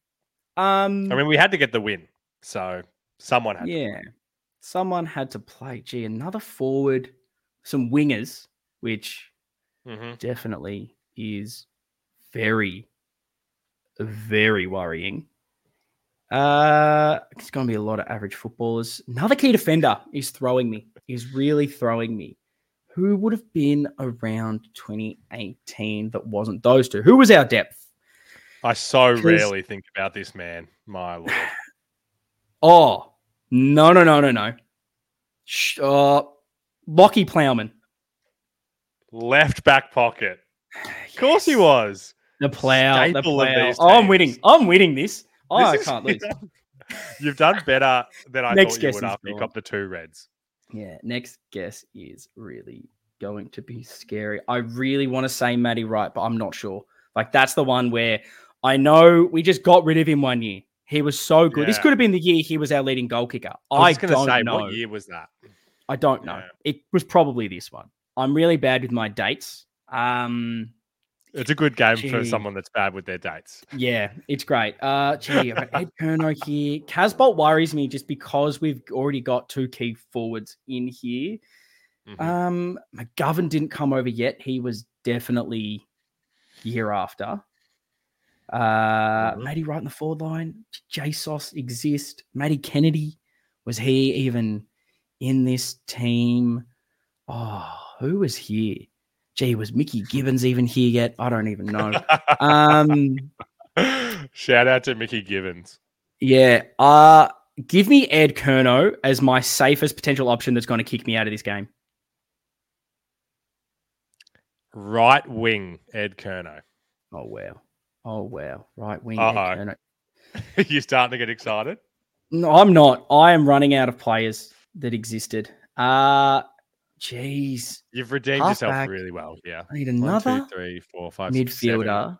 Um, I mean, we had to get the win, so someone had. to yeah, someone had to play. Gee, another forward, some wingers, which Mhm. definitely is very, very worrying. Uh, it's going to be a lot of average footballers. Another key defender is throwing me. Is really throwing me. Who would have been around 2018 that wasn't those two? Who was our depth? I so 'Cause- rarely think about this man. My lord. Oh, no, no, no, no, no. Sh- uh, Lachie Plowman. Left back pocket. Of course he was. The plow. The plow. Oh, I'm winning. I'm winning this. Oh, I This is- can't lose. You've done better than I Next thought you would after you got the two reds. Yeah, next guess is really going to be scary. I really want to say Matty Wright, but I'm not sure. Like that's the one where I know we just got rid of him one year. He was so good. This could have been the year he was our leading goal kicker. I I, was going to say, know. what year was that? I don't know. Yeah. It was probably this one. I'm really bad with my dates. Um, It's a good game for someone that's bad with their dates. yeah, it's great. Uh, gee, I've got Ed Curnow here. Casboult worries me just because we've already got two key forwards in here. Mhm. Um, McGovern didn't come over yet. He was definitely year after. Uh, Mhm. Matty Wright in the forward line. JSOS exist. Matty Kennedy was he even in this team? Oh, who was here? Gee, was Mickey Gibbons even here yet? I don't even know. um, Shout out to Mickey Gibbons. yeah. Uh, give me Ed Curnow as my safest potential option that's going to kick me out of this game. Right wing Ed Curnow. Oh wow. Oh wow. Right wing. Ed Uh-oh. Curnow. you starting to get excited? No, I'm not. I am running out of players that existed. Uh jeez. You've redeemed yourself Halfback. really well. Yeah. I need another two, three, four, five, six, midfielder.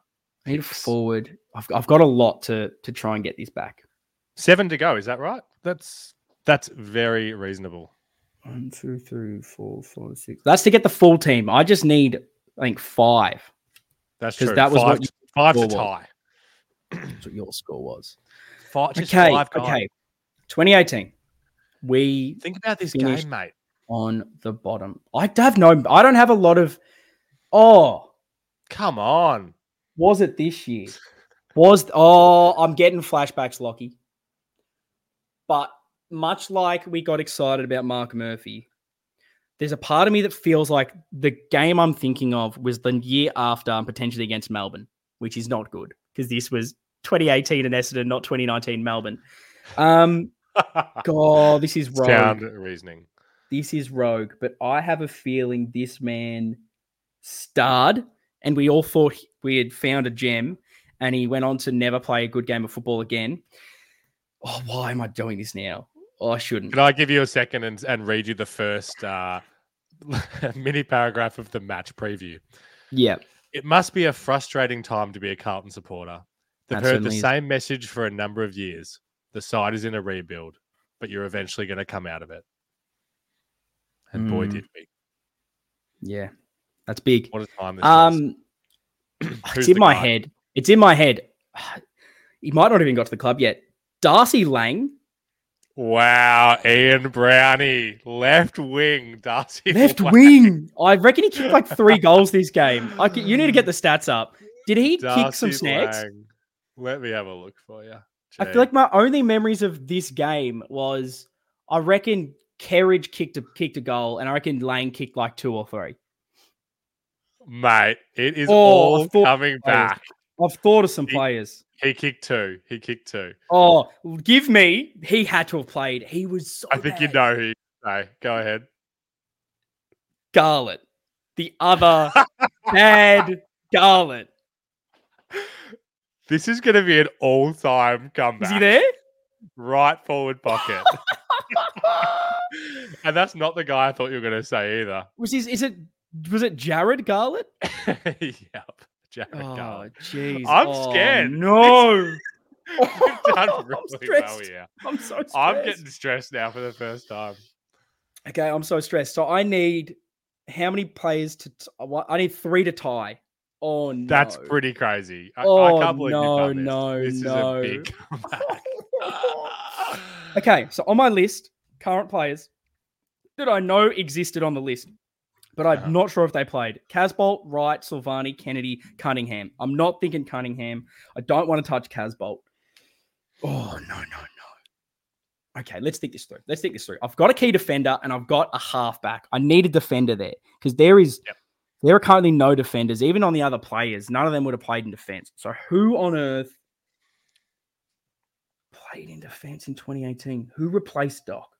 I need a forward. I've, I've got a lot to to try and get this back. Seven to go. Is that right? That's that's very reasonable. One, two, three, four, five, six. That's to get the full team. I just need, I think, five. That's true. that was five, what to- five to tie. That's what your score was. Five, okay. five. Okay. 2018. We Think about this Finished. game, mate. On the bottom. I have no. I don't have a lot of. Oh, Come on. was it this year? Was oh, I'm getting flashbacks, Lachy. But much like we got excited about Mark Murphy, there's a part of me that feels like the game I'm thinking of was the year after and potentially against Melbourne, which is not good because this was 2018 in Essendon, not 2019 Melbourne. Um, God, this is rogue. Sound reasoning. This is rogue, but I have a feeling this man starred, and we all thought we had found a gem, and he went on to never play a good game of football again. Oh, why am I doing this now? Oh, I shouldn't. Can I give you a second and, and read you the first uh, mini paragraph of the match preview? Yeah, It must be a frustrating time to be a Carlton supporter. They've That heard the is. same message for a number of years. The side is in a rebuild, but you're eventually going to come out of it. And boy, Mm. did we. yeah, that's big. What a time this. Um, it's in my guy? head. It's in my head. He might not have even got to the club yet. Darcy Lang, Wow, Ian Brownie, left wing, Darcy. left Lang. wing. I reckon he kicked like three goals this game. I you need to get the stats up. Did he kick some Darcy snags? Lang. Let me have a look for you. I feel like my only memories of this game was I reckon Kerridge kicked a kicked a goal, and I reckon Lane kicked like two or three. mate, it is Oh, all coming back. I've thought of some He- players. He kicked two. He kicked two. Oh, give me. He had to have played. He was so. I think you know who. say. go ahead. Garlett, the other bad Garlett. This is going to be an all-time comeback. Is he there? Right forward pocket. and that's not the guy I thought you were going to say either. Was his? Is it? Was it Jarrod Garlett? yep. Jarrod Garlett. Oh, Garlett. jeez. I'm Oh, scared. No. You've done I'm really well here. I'm so stressed. I'm getting stressed now for the first time. Okay, I'm so stressed. So I need how many players to? T- I need three to tie. Oh no. That's pretty crazy. I, Oh, I can't believe no, you've done this. no, this no. is a big comeback. okay, so on my list, current players that I know existed on the list, but I'm Uh-huh. not sure if they played. Casboult, Wright, Silvagni, Kennedy, Cunningham. I'm not thinking Cunningham. I don't want to touch Casboult. Oh no, no, no. Okay, let's think this through. Let's think this through. I've got a key defender and I've got a halfback. I need a defender there because there is Yep. there are currently no defenders. Even on the other players, none of them would have played in defense. So who on earth played in defense in 2018? Who replaced Doc?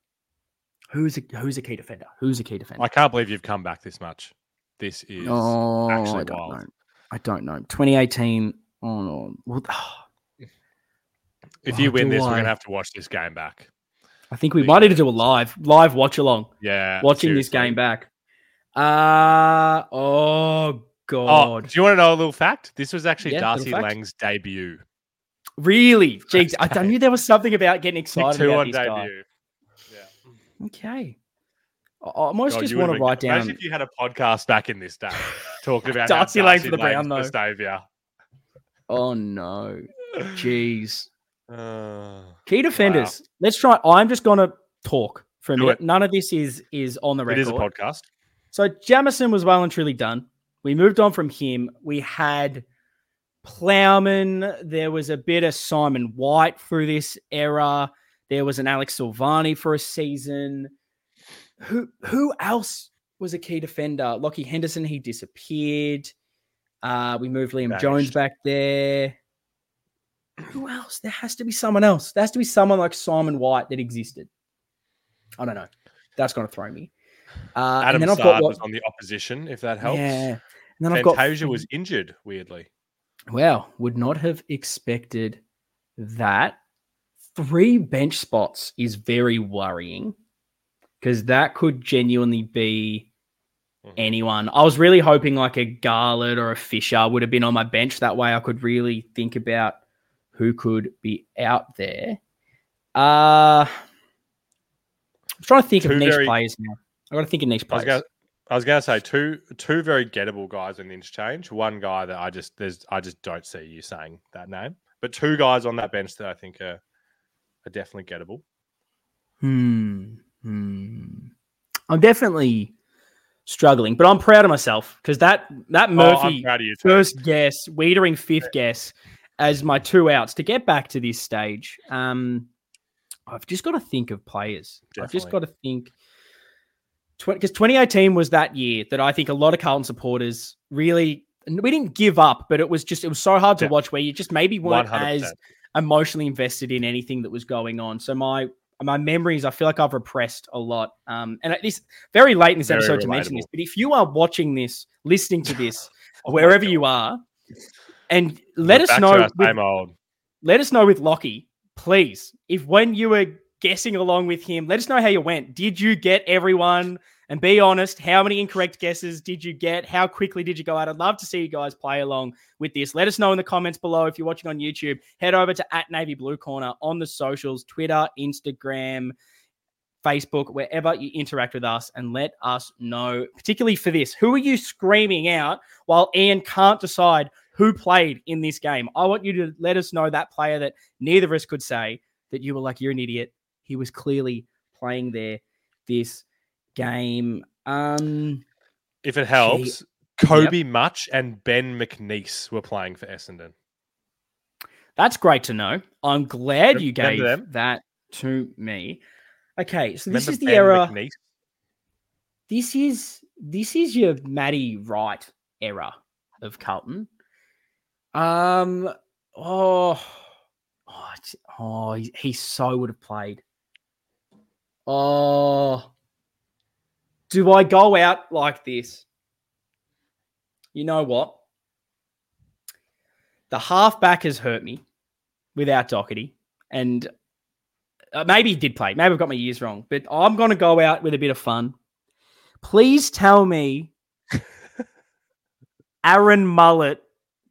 Who's a who's a key defender? Who's a key defender? I can't believe you've come back this much. This is oh, actually I don't wild. know. I don't know. 2018. Oh no. Well, If Oh, you win do this, we're gonna have to watch this game back. I think we might need to do a live live watch along. Yeah, watching this game back. Uh oh god. Oh, god. do you want to know a little fact? This was actually Yeah, Darcy. Lang's debut. Really? Jeez, I, I knew there was something about getting excited two about on this guy. Okay. I almost God, just want to write down. Imagine if you had a podcast back in this day talking about Darcy Darcy for the Brown, though. saviour. Oh no. Jeez. Uh, Key defenders. Let's try. I'm just gonna talk for a Do minute. it. None of this is is on the it record. is a podcast. So Jamison was well and truly done. We moved on from him. We had Plowman. There was a bit of Simon White through this era. There was an Alex Silvagni for a season. Who who else was a key defender? Lachie Henderson. He disappeared. Uh, we moved Liam Jones back there. Who else? There has to be someone else. There has to be someone like Simon White that existed. I don't know. That's going to throw me. Uh, Adam and then I've Saad got what- was on the opposition, if that helps. yeah. And then I've got Fantasia was injured, weirdly. wow, would not have expected that. Three bench spots is very worrying because that could genuinely be Mhm. anyone. I was really hoping like a Garlett or a Fisher would have been on my bench. That way I could really think about who could be out there. Uh I'm trying to think Two of niche very- players now. I gotta think of niche players. I was gonna say two two very gettable guys in the interchange. One guy that I just there's I just don't see you saying that name, but two guys on that bench that I think are are definitely gettable. Hmm. Hmm. I'm definitely struggling, but I'm proud of myself because that that Oh, Murphy you. First guess, Weitering fifth guess as my two outs to get back to this stage. Um, I've just got to think of players. I've just got to think. Because 2018 was that year that I think a lot of Carlton supporters really we didn't give up, but it was just it was so hard to Yeah. watch where you just maybe weren't 100%. as emotionally invested in anything that was going on. So my my memories, I feel like I've repressed a lot. Um, and at this very late in this Very episode to mention this, but if you are watching this, listening to this, wherever you are, and let We're us know, with, same old. let us know with Lachy, please. If when you were guessing along with him, let us know how you went. Did you get everyone? And be honest, how many incorrect guesses did you get? How quickly did you go out? I'd love to see you guys play along with this. Let us know in the comments below. If you're watching on YouTube, head over to at Navy Blue Corner on the socials, Twitter, Instagram, Facebook, wherever you interact with us, and let us know, particularly for this. Who are you screaming out while Ian can't decide who played in this game? I want you to let us know that player that neither of us could say that you were like, you're an idiot. He was clearly playing there this game. Um, If it helps, Kobe Mutch and Ben McNiece were playing for Essendon. that's great to know. I'm glad you gave them? that to me. Okay, so this Remember is the Ben era. McNiece? this is this is your Matty Wright era of Carlton. Um. Oh. Oh. oh he, he so would have played. Oh. Do I go out like this? You know what? The halfback has hurt me without Docherty, and uh, maybe he did play. Maybe I've got my years wrong, but I'm going to go out with a bit of fun. Please tell me Aaron Mullett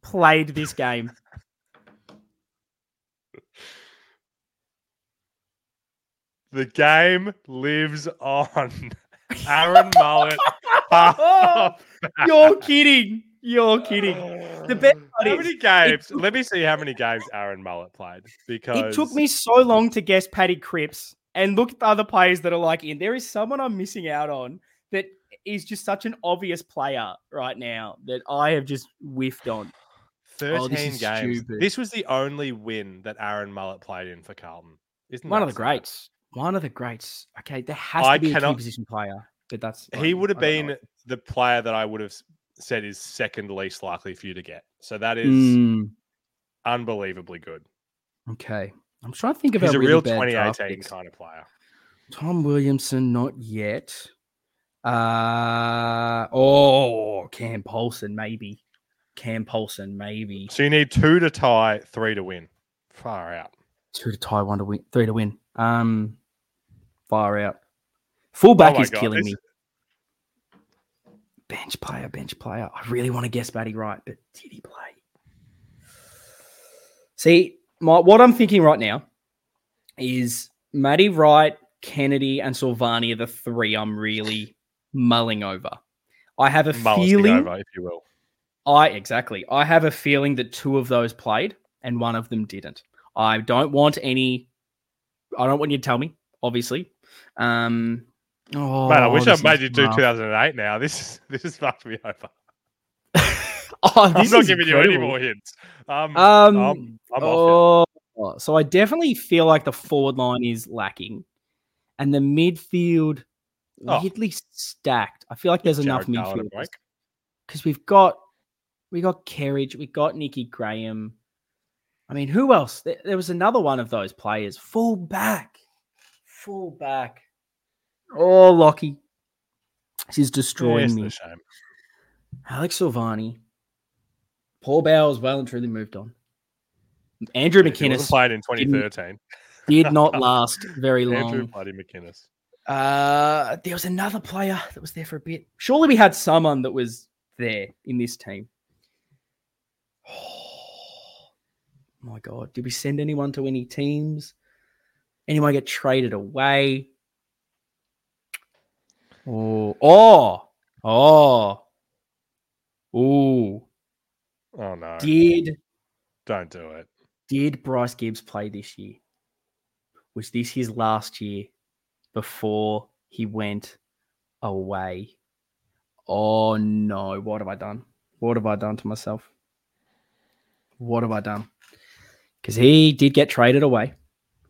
played this game? The game lives on. Aaron Mullett. Oh, You're kidding. You're kidding. The best part How many games? took- Let me see how many games Aaron Mullett played because It took me so long to guess Paddy Cripps and look at the other players that are like in. There is someone I'm missing out on that is just such an obvious player right now that I have just whiffed on. 13 Oh, this games. stupid. This was the only win that Aaron Mullett played in for Carlton. Isn't One of the sad? greats. One of the greats. Okay, there has I to be a key position player, but that's He would have don't know. been the player that I would have said is second least likely for you to get. So that is Mm, unbelievably good. okay, I'm trying to think of He's a really real bad draft 2018 kind of player. Tom Williamson, not yet. Uh oh, Cam Polson, maybe. Cam Polson, maybe. So you need two to tie, three to win. Far out. Two to tie, one to win, three to win. Um, far out. Fullback Oh is God, killing this- me. Bench player, bench player. I really want to guess Batty right, but did he play? See, my, what I'm thinking right now is Matty Wright, Kennedy, and Silvagni are the three I'm really mulling over. I have a feeling. over, if you will. I exactly. I have a feeling that two of those played and one of them didn't. I don't want any. I don't want you to tell me. Obviously. Um. Oh, Man, I wish I this made is you do rough. 2008 now. This is this is fucked me over. oh, I'm not is giving you any more hints. Um, Um. I'm, I'm off oh, so I definitely feel like the forward line is lacking, and the midfield Oh. weirdly stacked. I feel like there's here. enough Jared midfield because we've got we got Kerridge, we got Nicky Graham. I mean, who else? There, there was another one of those players, full back, full back. Oh, Lachy, She's is Yeah, destroying it's me. shame. Alex Silvagni, Paul Bower, well and truly moved on. Andrew If he wasn't McInnes played in 2013. did not last very long. Andrew bloody McInnes. Uh, there was another player that was there for a bit. Surely we had someone that was there in this team. Oh my god! Did we send anyone to any teams? Anyone get traded away? Oh, oh, oh, ooh! Oh no! Did Don't do it. did Bryce Gibbs play this year? Was this his last year before he went away? Oh no, what have I done? What have I done to myself? What have I done? Because he did get traded away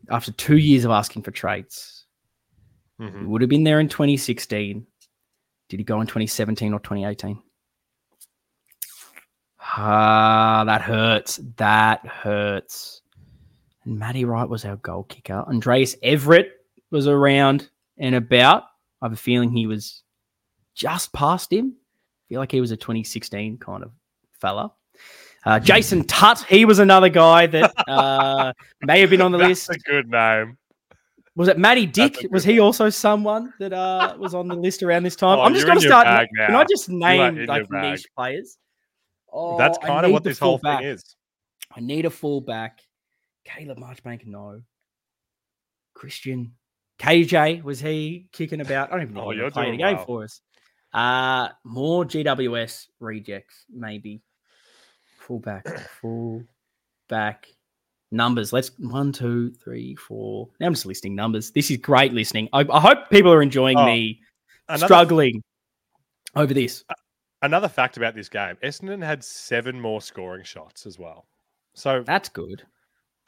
after two years of asking for trades. He Mhm. would have been there in 2016. Did he go in 2017 or 2018? Ah, that hurts. That hurts. And Matty Wright was our goal kicker. Andrejs Everitt was around and about. I have a feeling he was just past him. I feel like he was a 2016 kind of fella. Uh, Jason Tutt, he was another guy that uh, may have been on the That's list. a good name. Was it Matty Dick? Was he also someone that uh, was on the list around this time? Oh, I'm just going to start. Can I just name like niche players? Oh, That's kind of what this whole fullback. thing is. I need a fullback. Caleb Marchbank, no. Christian KJ was he kicking about? I don't even know Oh, you're played a game well. for us. Uh more GWS rejects, maybe. Fullback, fullback numbers. Let's one, two, three, four. Now I'm just listing numbers. This is great listening. I, I hope people are enjoying Oh, me Another, struggling over this. another fact about this game Essendon had seven more scoring shots as well. So That's good.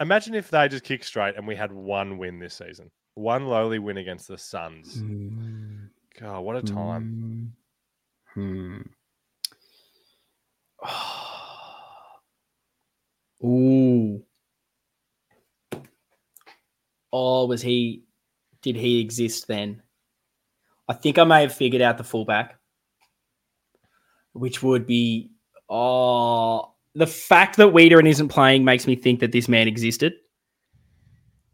imagine if they just kick straight and we had one win this season. One lowly win against the Suns. Mm. God, what a time. Hmm. Ooh. Oh, was he? Did he exist then? I think I may have figured out the fullback, which would be. Oh, the fact that Wiederin isn't playing makes me think that this man existed.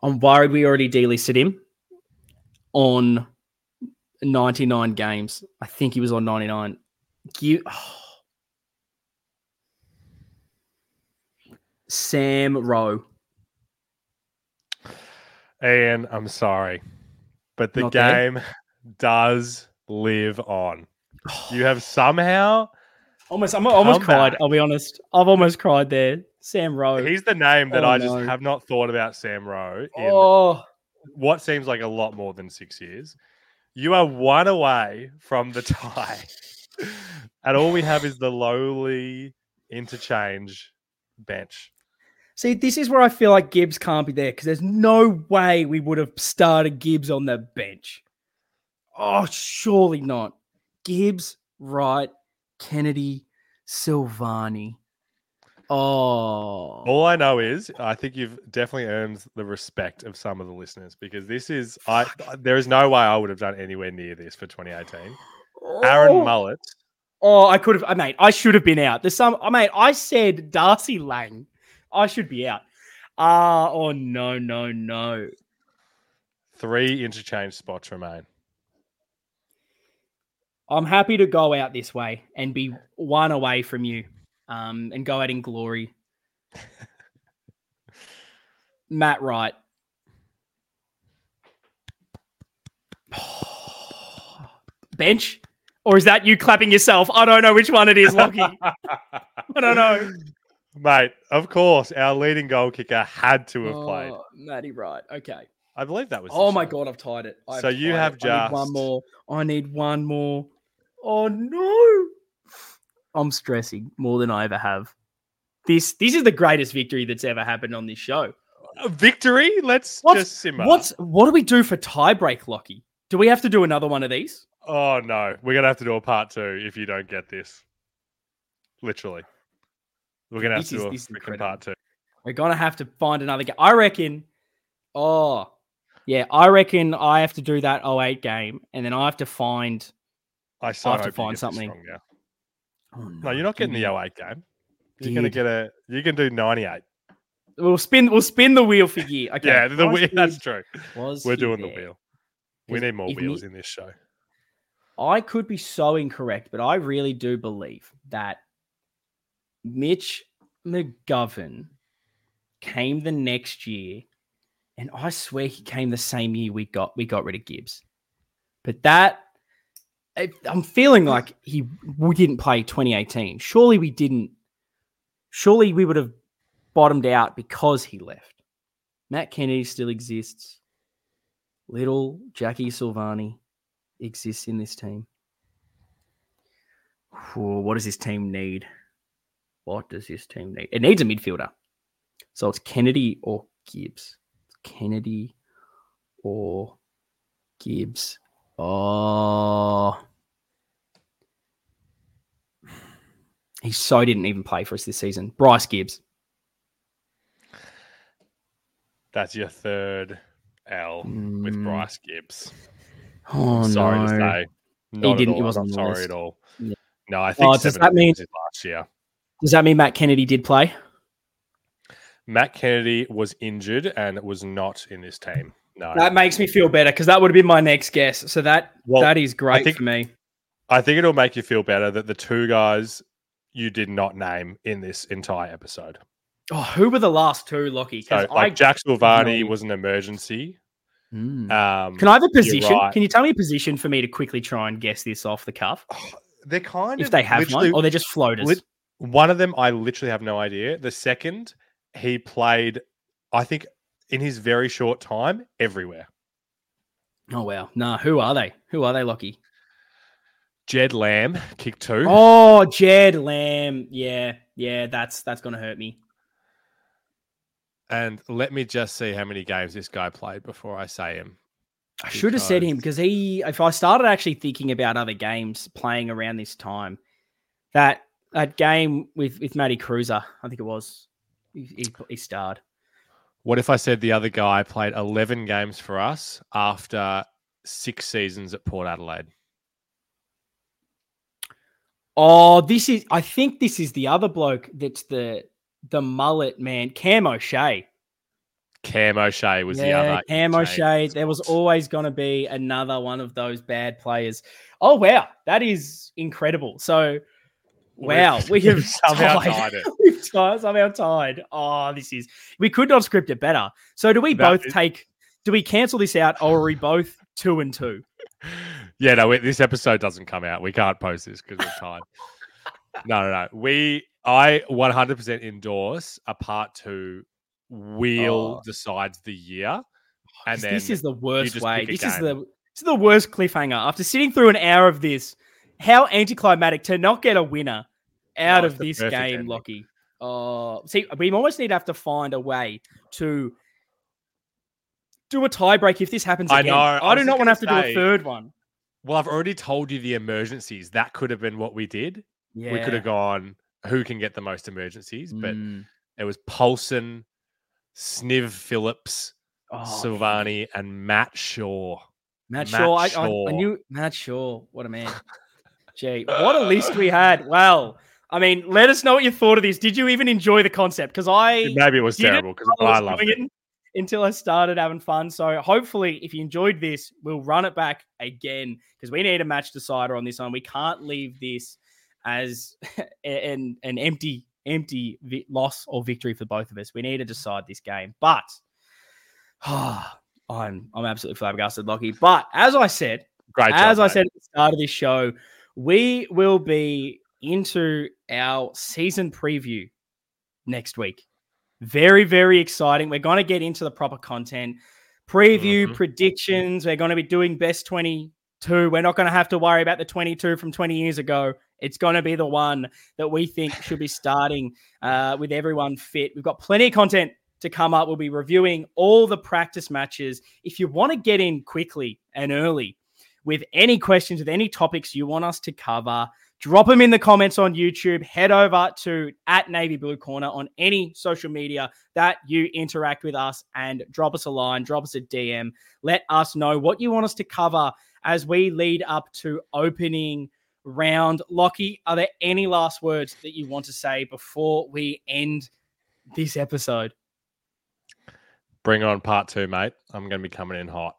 I'm worried we already delisted him on 99 games. I think he was on 99. Give, oh. Sam Rowe. Ian, I'm sorry, but the Not there? game does live on. You have somehow. Almost, I'm almost Come cried. back. I'll be honest. I've almost cried there. Sam Rowe. He's the name that Oh, I just no. have not thought about Sam Rowe in oh, what seems like a lot more than six years. You are one away from the tie. and all we have is the lowly interchange bench. See, this is where I feel like Gibbs can't be there because there's no way we would have started Gibbs on the bench. Oh, surely not. Gibbs, Wright, Kennedy, Silvagni. Oh, All I know is I think you've definitely earned the respect of some of the listeners because this is I there is no way I would have done anywhere near this for 2018. Aaron Oh. Mullett. Oh, I could have, I mate. I should have been out. There's some, I mate. I said Darcy Lang. I should be out. Ah, oh no, no, no. Three interchange spots remain. I'm happy to go out this way and be one away from you, um, and go out in glory. Matt Wright. Bench, or is that you clapping yourself? I don't know which one it is, Lachy. I don't know. Mate, of course, our leading goal kicker had to have played. Oh, Matty Wright. Okay. I believe that was. Oh my god, I've tied it. I've So you have it. I need one more. I need one more. Oh no. I'm stressing more than I ever have. This this is the greatest victory that's ever happened on this show. A victory? Let's What's- just simmer. What's what do we do for tiebreak, Lachy? Do we have to do another one of these? Oh no, we're gonna have to do a part two if you don't get this. Literally, we're gonna have This to is- do a this is freaking part two. We're gonna have to find another game. I reckon. Oh, yeah. I reckon I have to do that 08 game, and then I have to find. I so have to find something. Oh, No, you're not getting the me- 08 game. You're gonna get a. You can do 98. We'll spin. We'll spin the wheel for you. Okay. yeah, the wheel. That's true. was We're doing the wheel. We need more wheels in this show. I could be so incorrect, but I really do believe that Mitch McGovern came the next year, and I swear he came the same year we got we got rid of Gibbs. But that I'm feeling like he we didn't play 2018. Surely we didn't. Surely we would have bottomed out because he left. Matt Kennedy still exists. Little Jackie Silvagni exists in this team. Whew, what does this team need? What does this team need? It needs a midfielder. So it's Kennedy or Gibbs. Kennedy or Gibbs. Oh. He so didn't even play for us this season. Bryce Gibbs. That's your third L with Mm. Bryce Gibbs. Oh sorry no. to say. Not didn't- At he wasn't sorry list. at all. Yeah. No, I think Oh, does that mean- last year. Does that mean Matt Kennedy did play? Matt Kennedy was injured and was not in this team. No, That makes me feel better because that would have been my next guess. So that Well, that is great think- for me. I think it'll make you feel better that the two guys you did not name in this entire episode. Oh, who were the last two, Lachy? So, 'Cause like I Jack Silvagni idea. was an emergency. Hmm. Um, Can I have a position? right. Can you tell me a position for me to quickly try and guess this off the cuff? they're kind If of if they have literally- one, or they're just floaters. lit- one of them, I literally have no idea. The second, he played, I think, in his very short time, everywhere. oh wow, nah. Who are they? Who are they, Lachy? Jed Lamb, kick two. Oh, Jed Lamb. Yeah, yeah. That's that's gonna hurt me. And let me just see how many games this guy played before I say him. I should have said him because he. If I started actually thinking about other games playing around this time, that that game with with Matty Kreuzer, I think it was, he, he, he starred. What if I said the other guy played 11 games for us after six seasons at Port Adelaide? Oh, this is. I think this is the other bloke. That's the the mullet man, Cam O'Shea. Cam O'Shea was the yeah, other. Cam O'Shea. There was always going to be another one of those bad players. Oh wow, that is incredible. So Wow, we have somehow tied. tied it. We've tied, somehow tied. Oh, this is. We could not script it better. So, do we That both is- take? Do we cancel this out, or are we both two and two? Yeah, no, wait, this episode doesn't come out. We can't post this because we're time. no, no, no. We, I 100% endorse a part two. Wheel Oh. decides the year, oh, and then this is the worst way. This is the this is the worst cliffhanger. After sitting through an hour of this, how anticlimactic to not get a winner out No, of this game, ending. Lachy. Oh, see, we almost need to have to find a way to do a tiebreak if this happens I know, I, I do not want to have to gonna do a third one. well, I've already told you the emergencies. That could have been what we did. Yeah, We could have gone. Who can get the most emergencies? But Mm. it was Paulson, Sniv Phillips, Oh, man. Silvagni, and Matt Shaw. Matt, Matt Shaw. I, I, Shaw. I knew Matt Shaw. What a man. Gee, what a list we had. Well, I mean, let us know what you thought of this. Did you even enjoy the concept? Because I Maybe it was terrible because know I loved it. until I started having fun. So hopefully, if you enjoyed this, we'll run it back again because we need a match decider on this one. We can't leave this as an an empty empty vi- loss or victory for both of us. We need to decide this game. But I'm I'm absolutely flabbergasted, Lachy. But as I said, Great job. as I said at the start of this show, we will be into our season preview next week. Very, very exciting. We're going to get into the proper content, preview, Mhm. predictions. We're going to be doing best 22. We're not going to have to worry about the 22 from 20 years ago. It's going to be the one that we think should be starting uh, with everyone fit. We've got plenty of content to come up. We'll be reviewing all the practice matches. If you want to get in quickly and early with any questions, with any topics you want us to cover, drop them in the comments on YouTube. Head over to at Navy Blue Corner on any social media that you interact with us and drop us a line, drop us a DM. Let us know what you want us to cover as we lead up to opening round. Lachy, are there any last words that you want to say before we end this episode? Bring on part two, mate. I'm going to be coming in hot.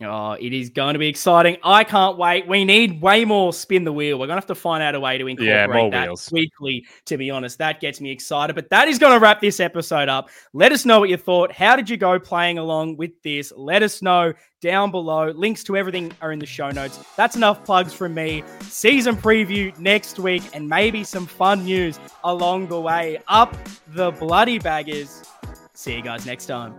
Oh, it is going to be exciting. I can't wait. We need way more spin the wheel. We're going to have to find out a way to incorporate Yeah, that wheels. weekly, to be honest. That gets me excited. But that is going to wrap this episode up. Let us know what you thought. How did you go playing along with this? Let us know down below. Links to everything are in the show notes. That's enough plugs from me. Season preview next week and maybe some fun news along the way. Up the bloody baggers. See you guys next time.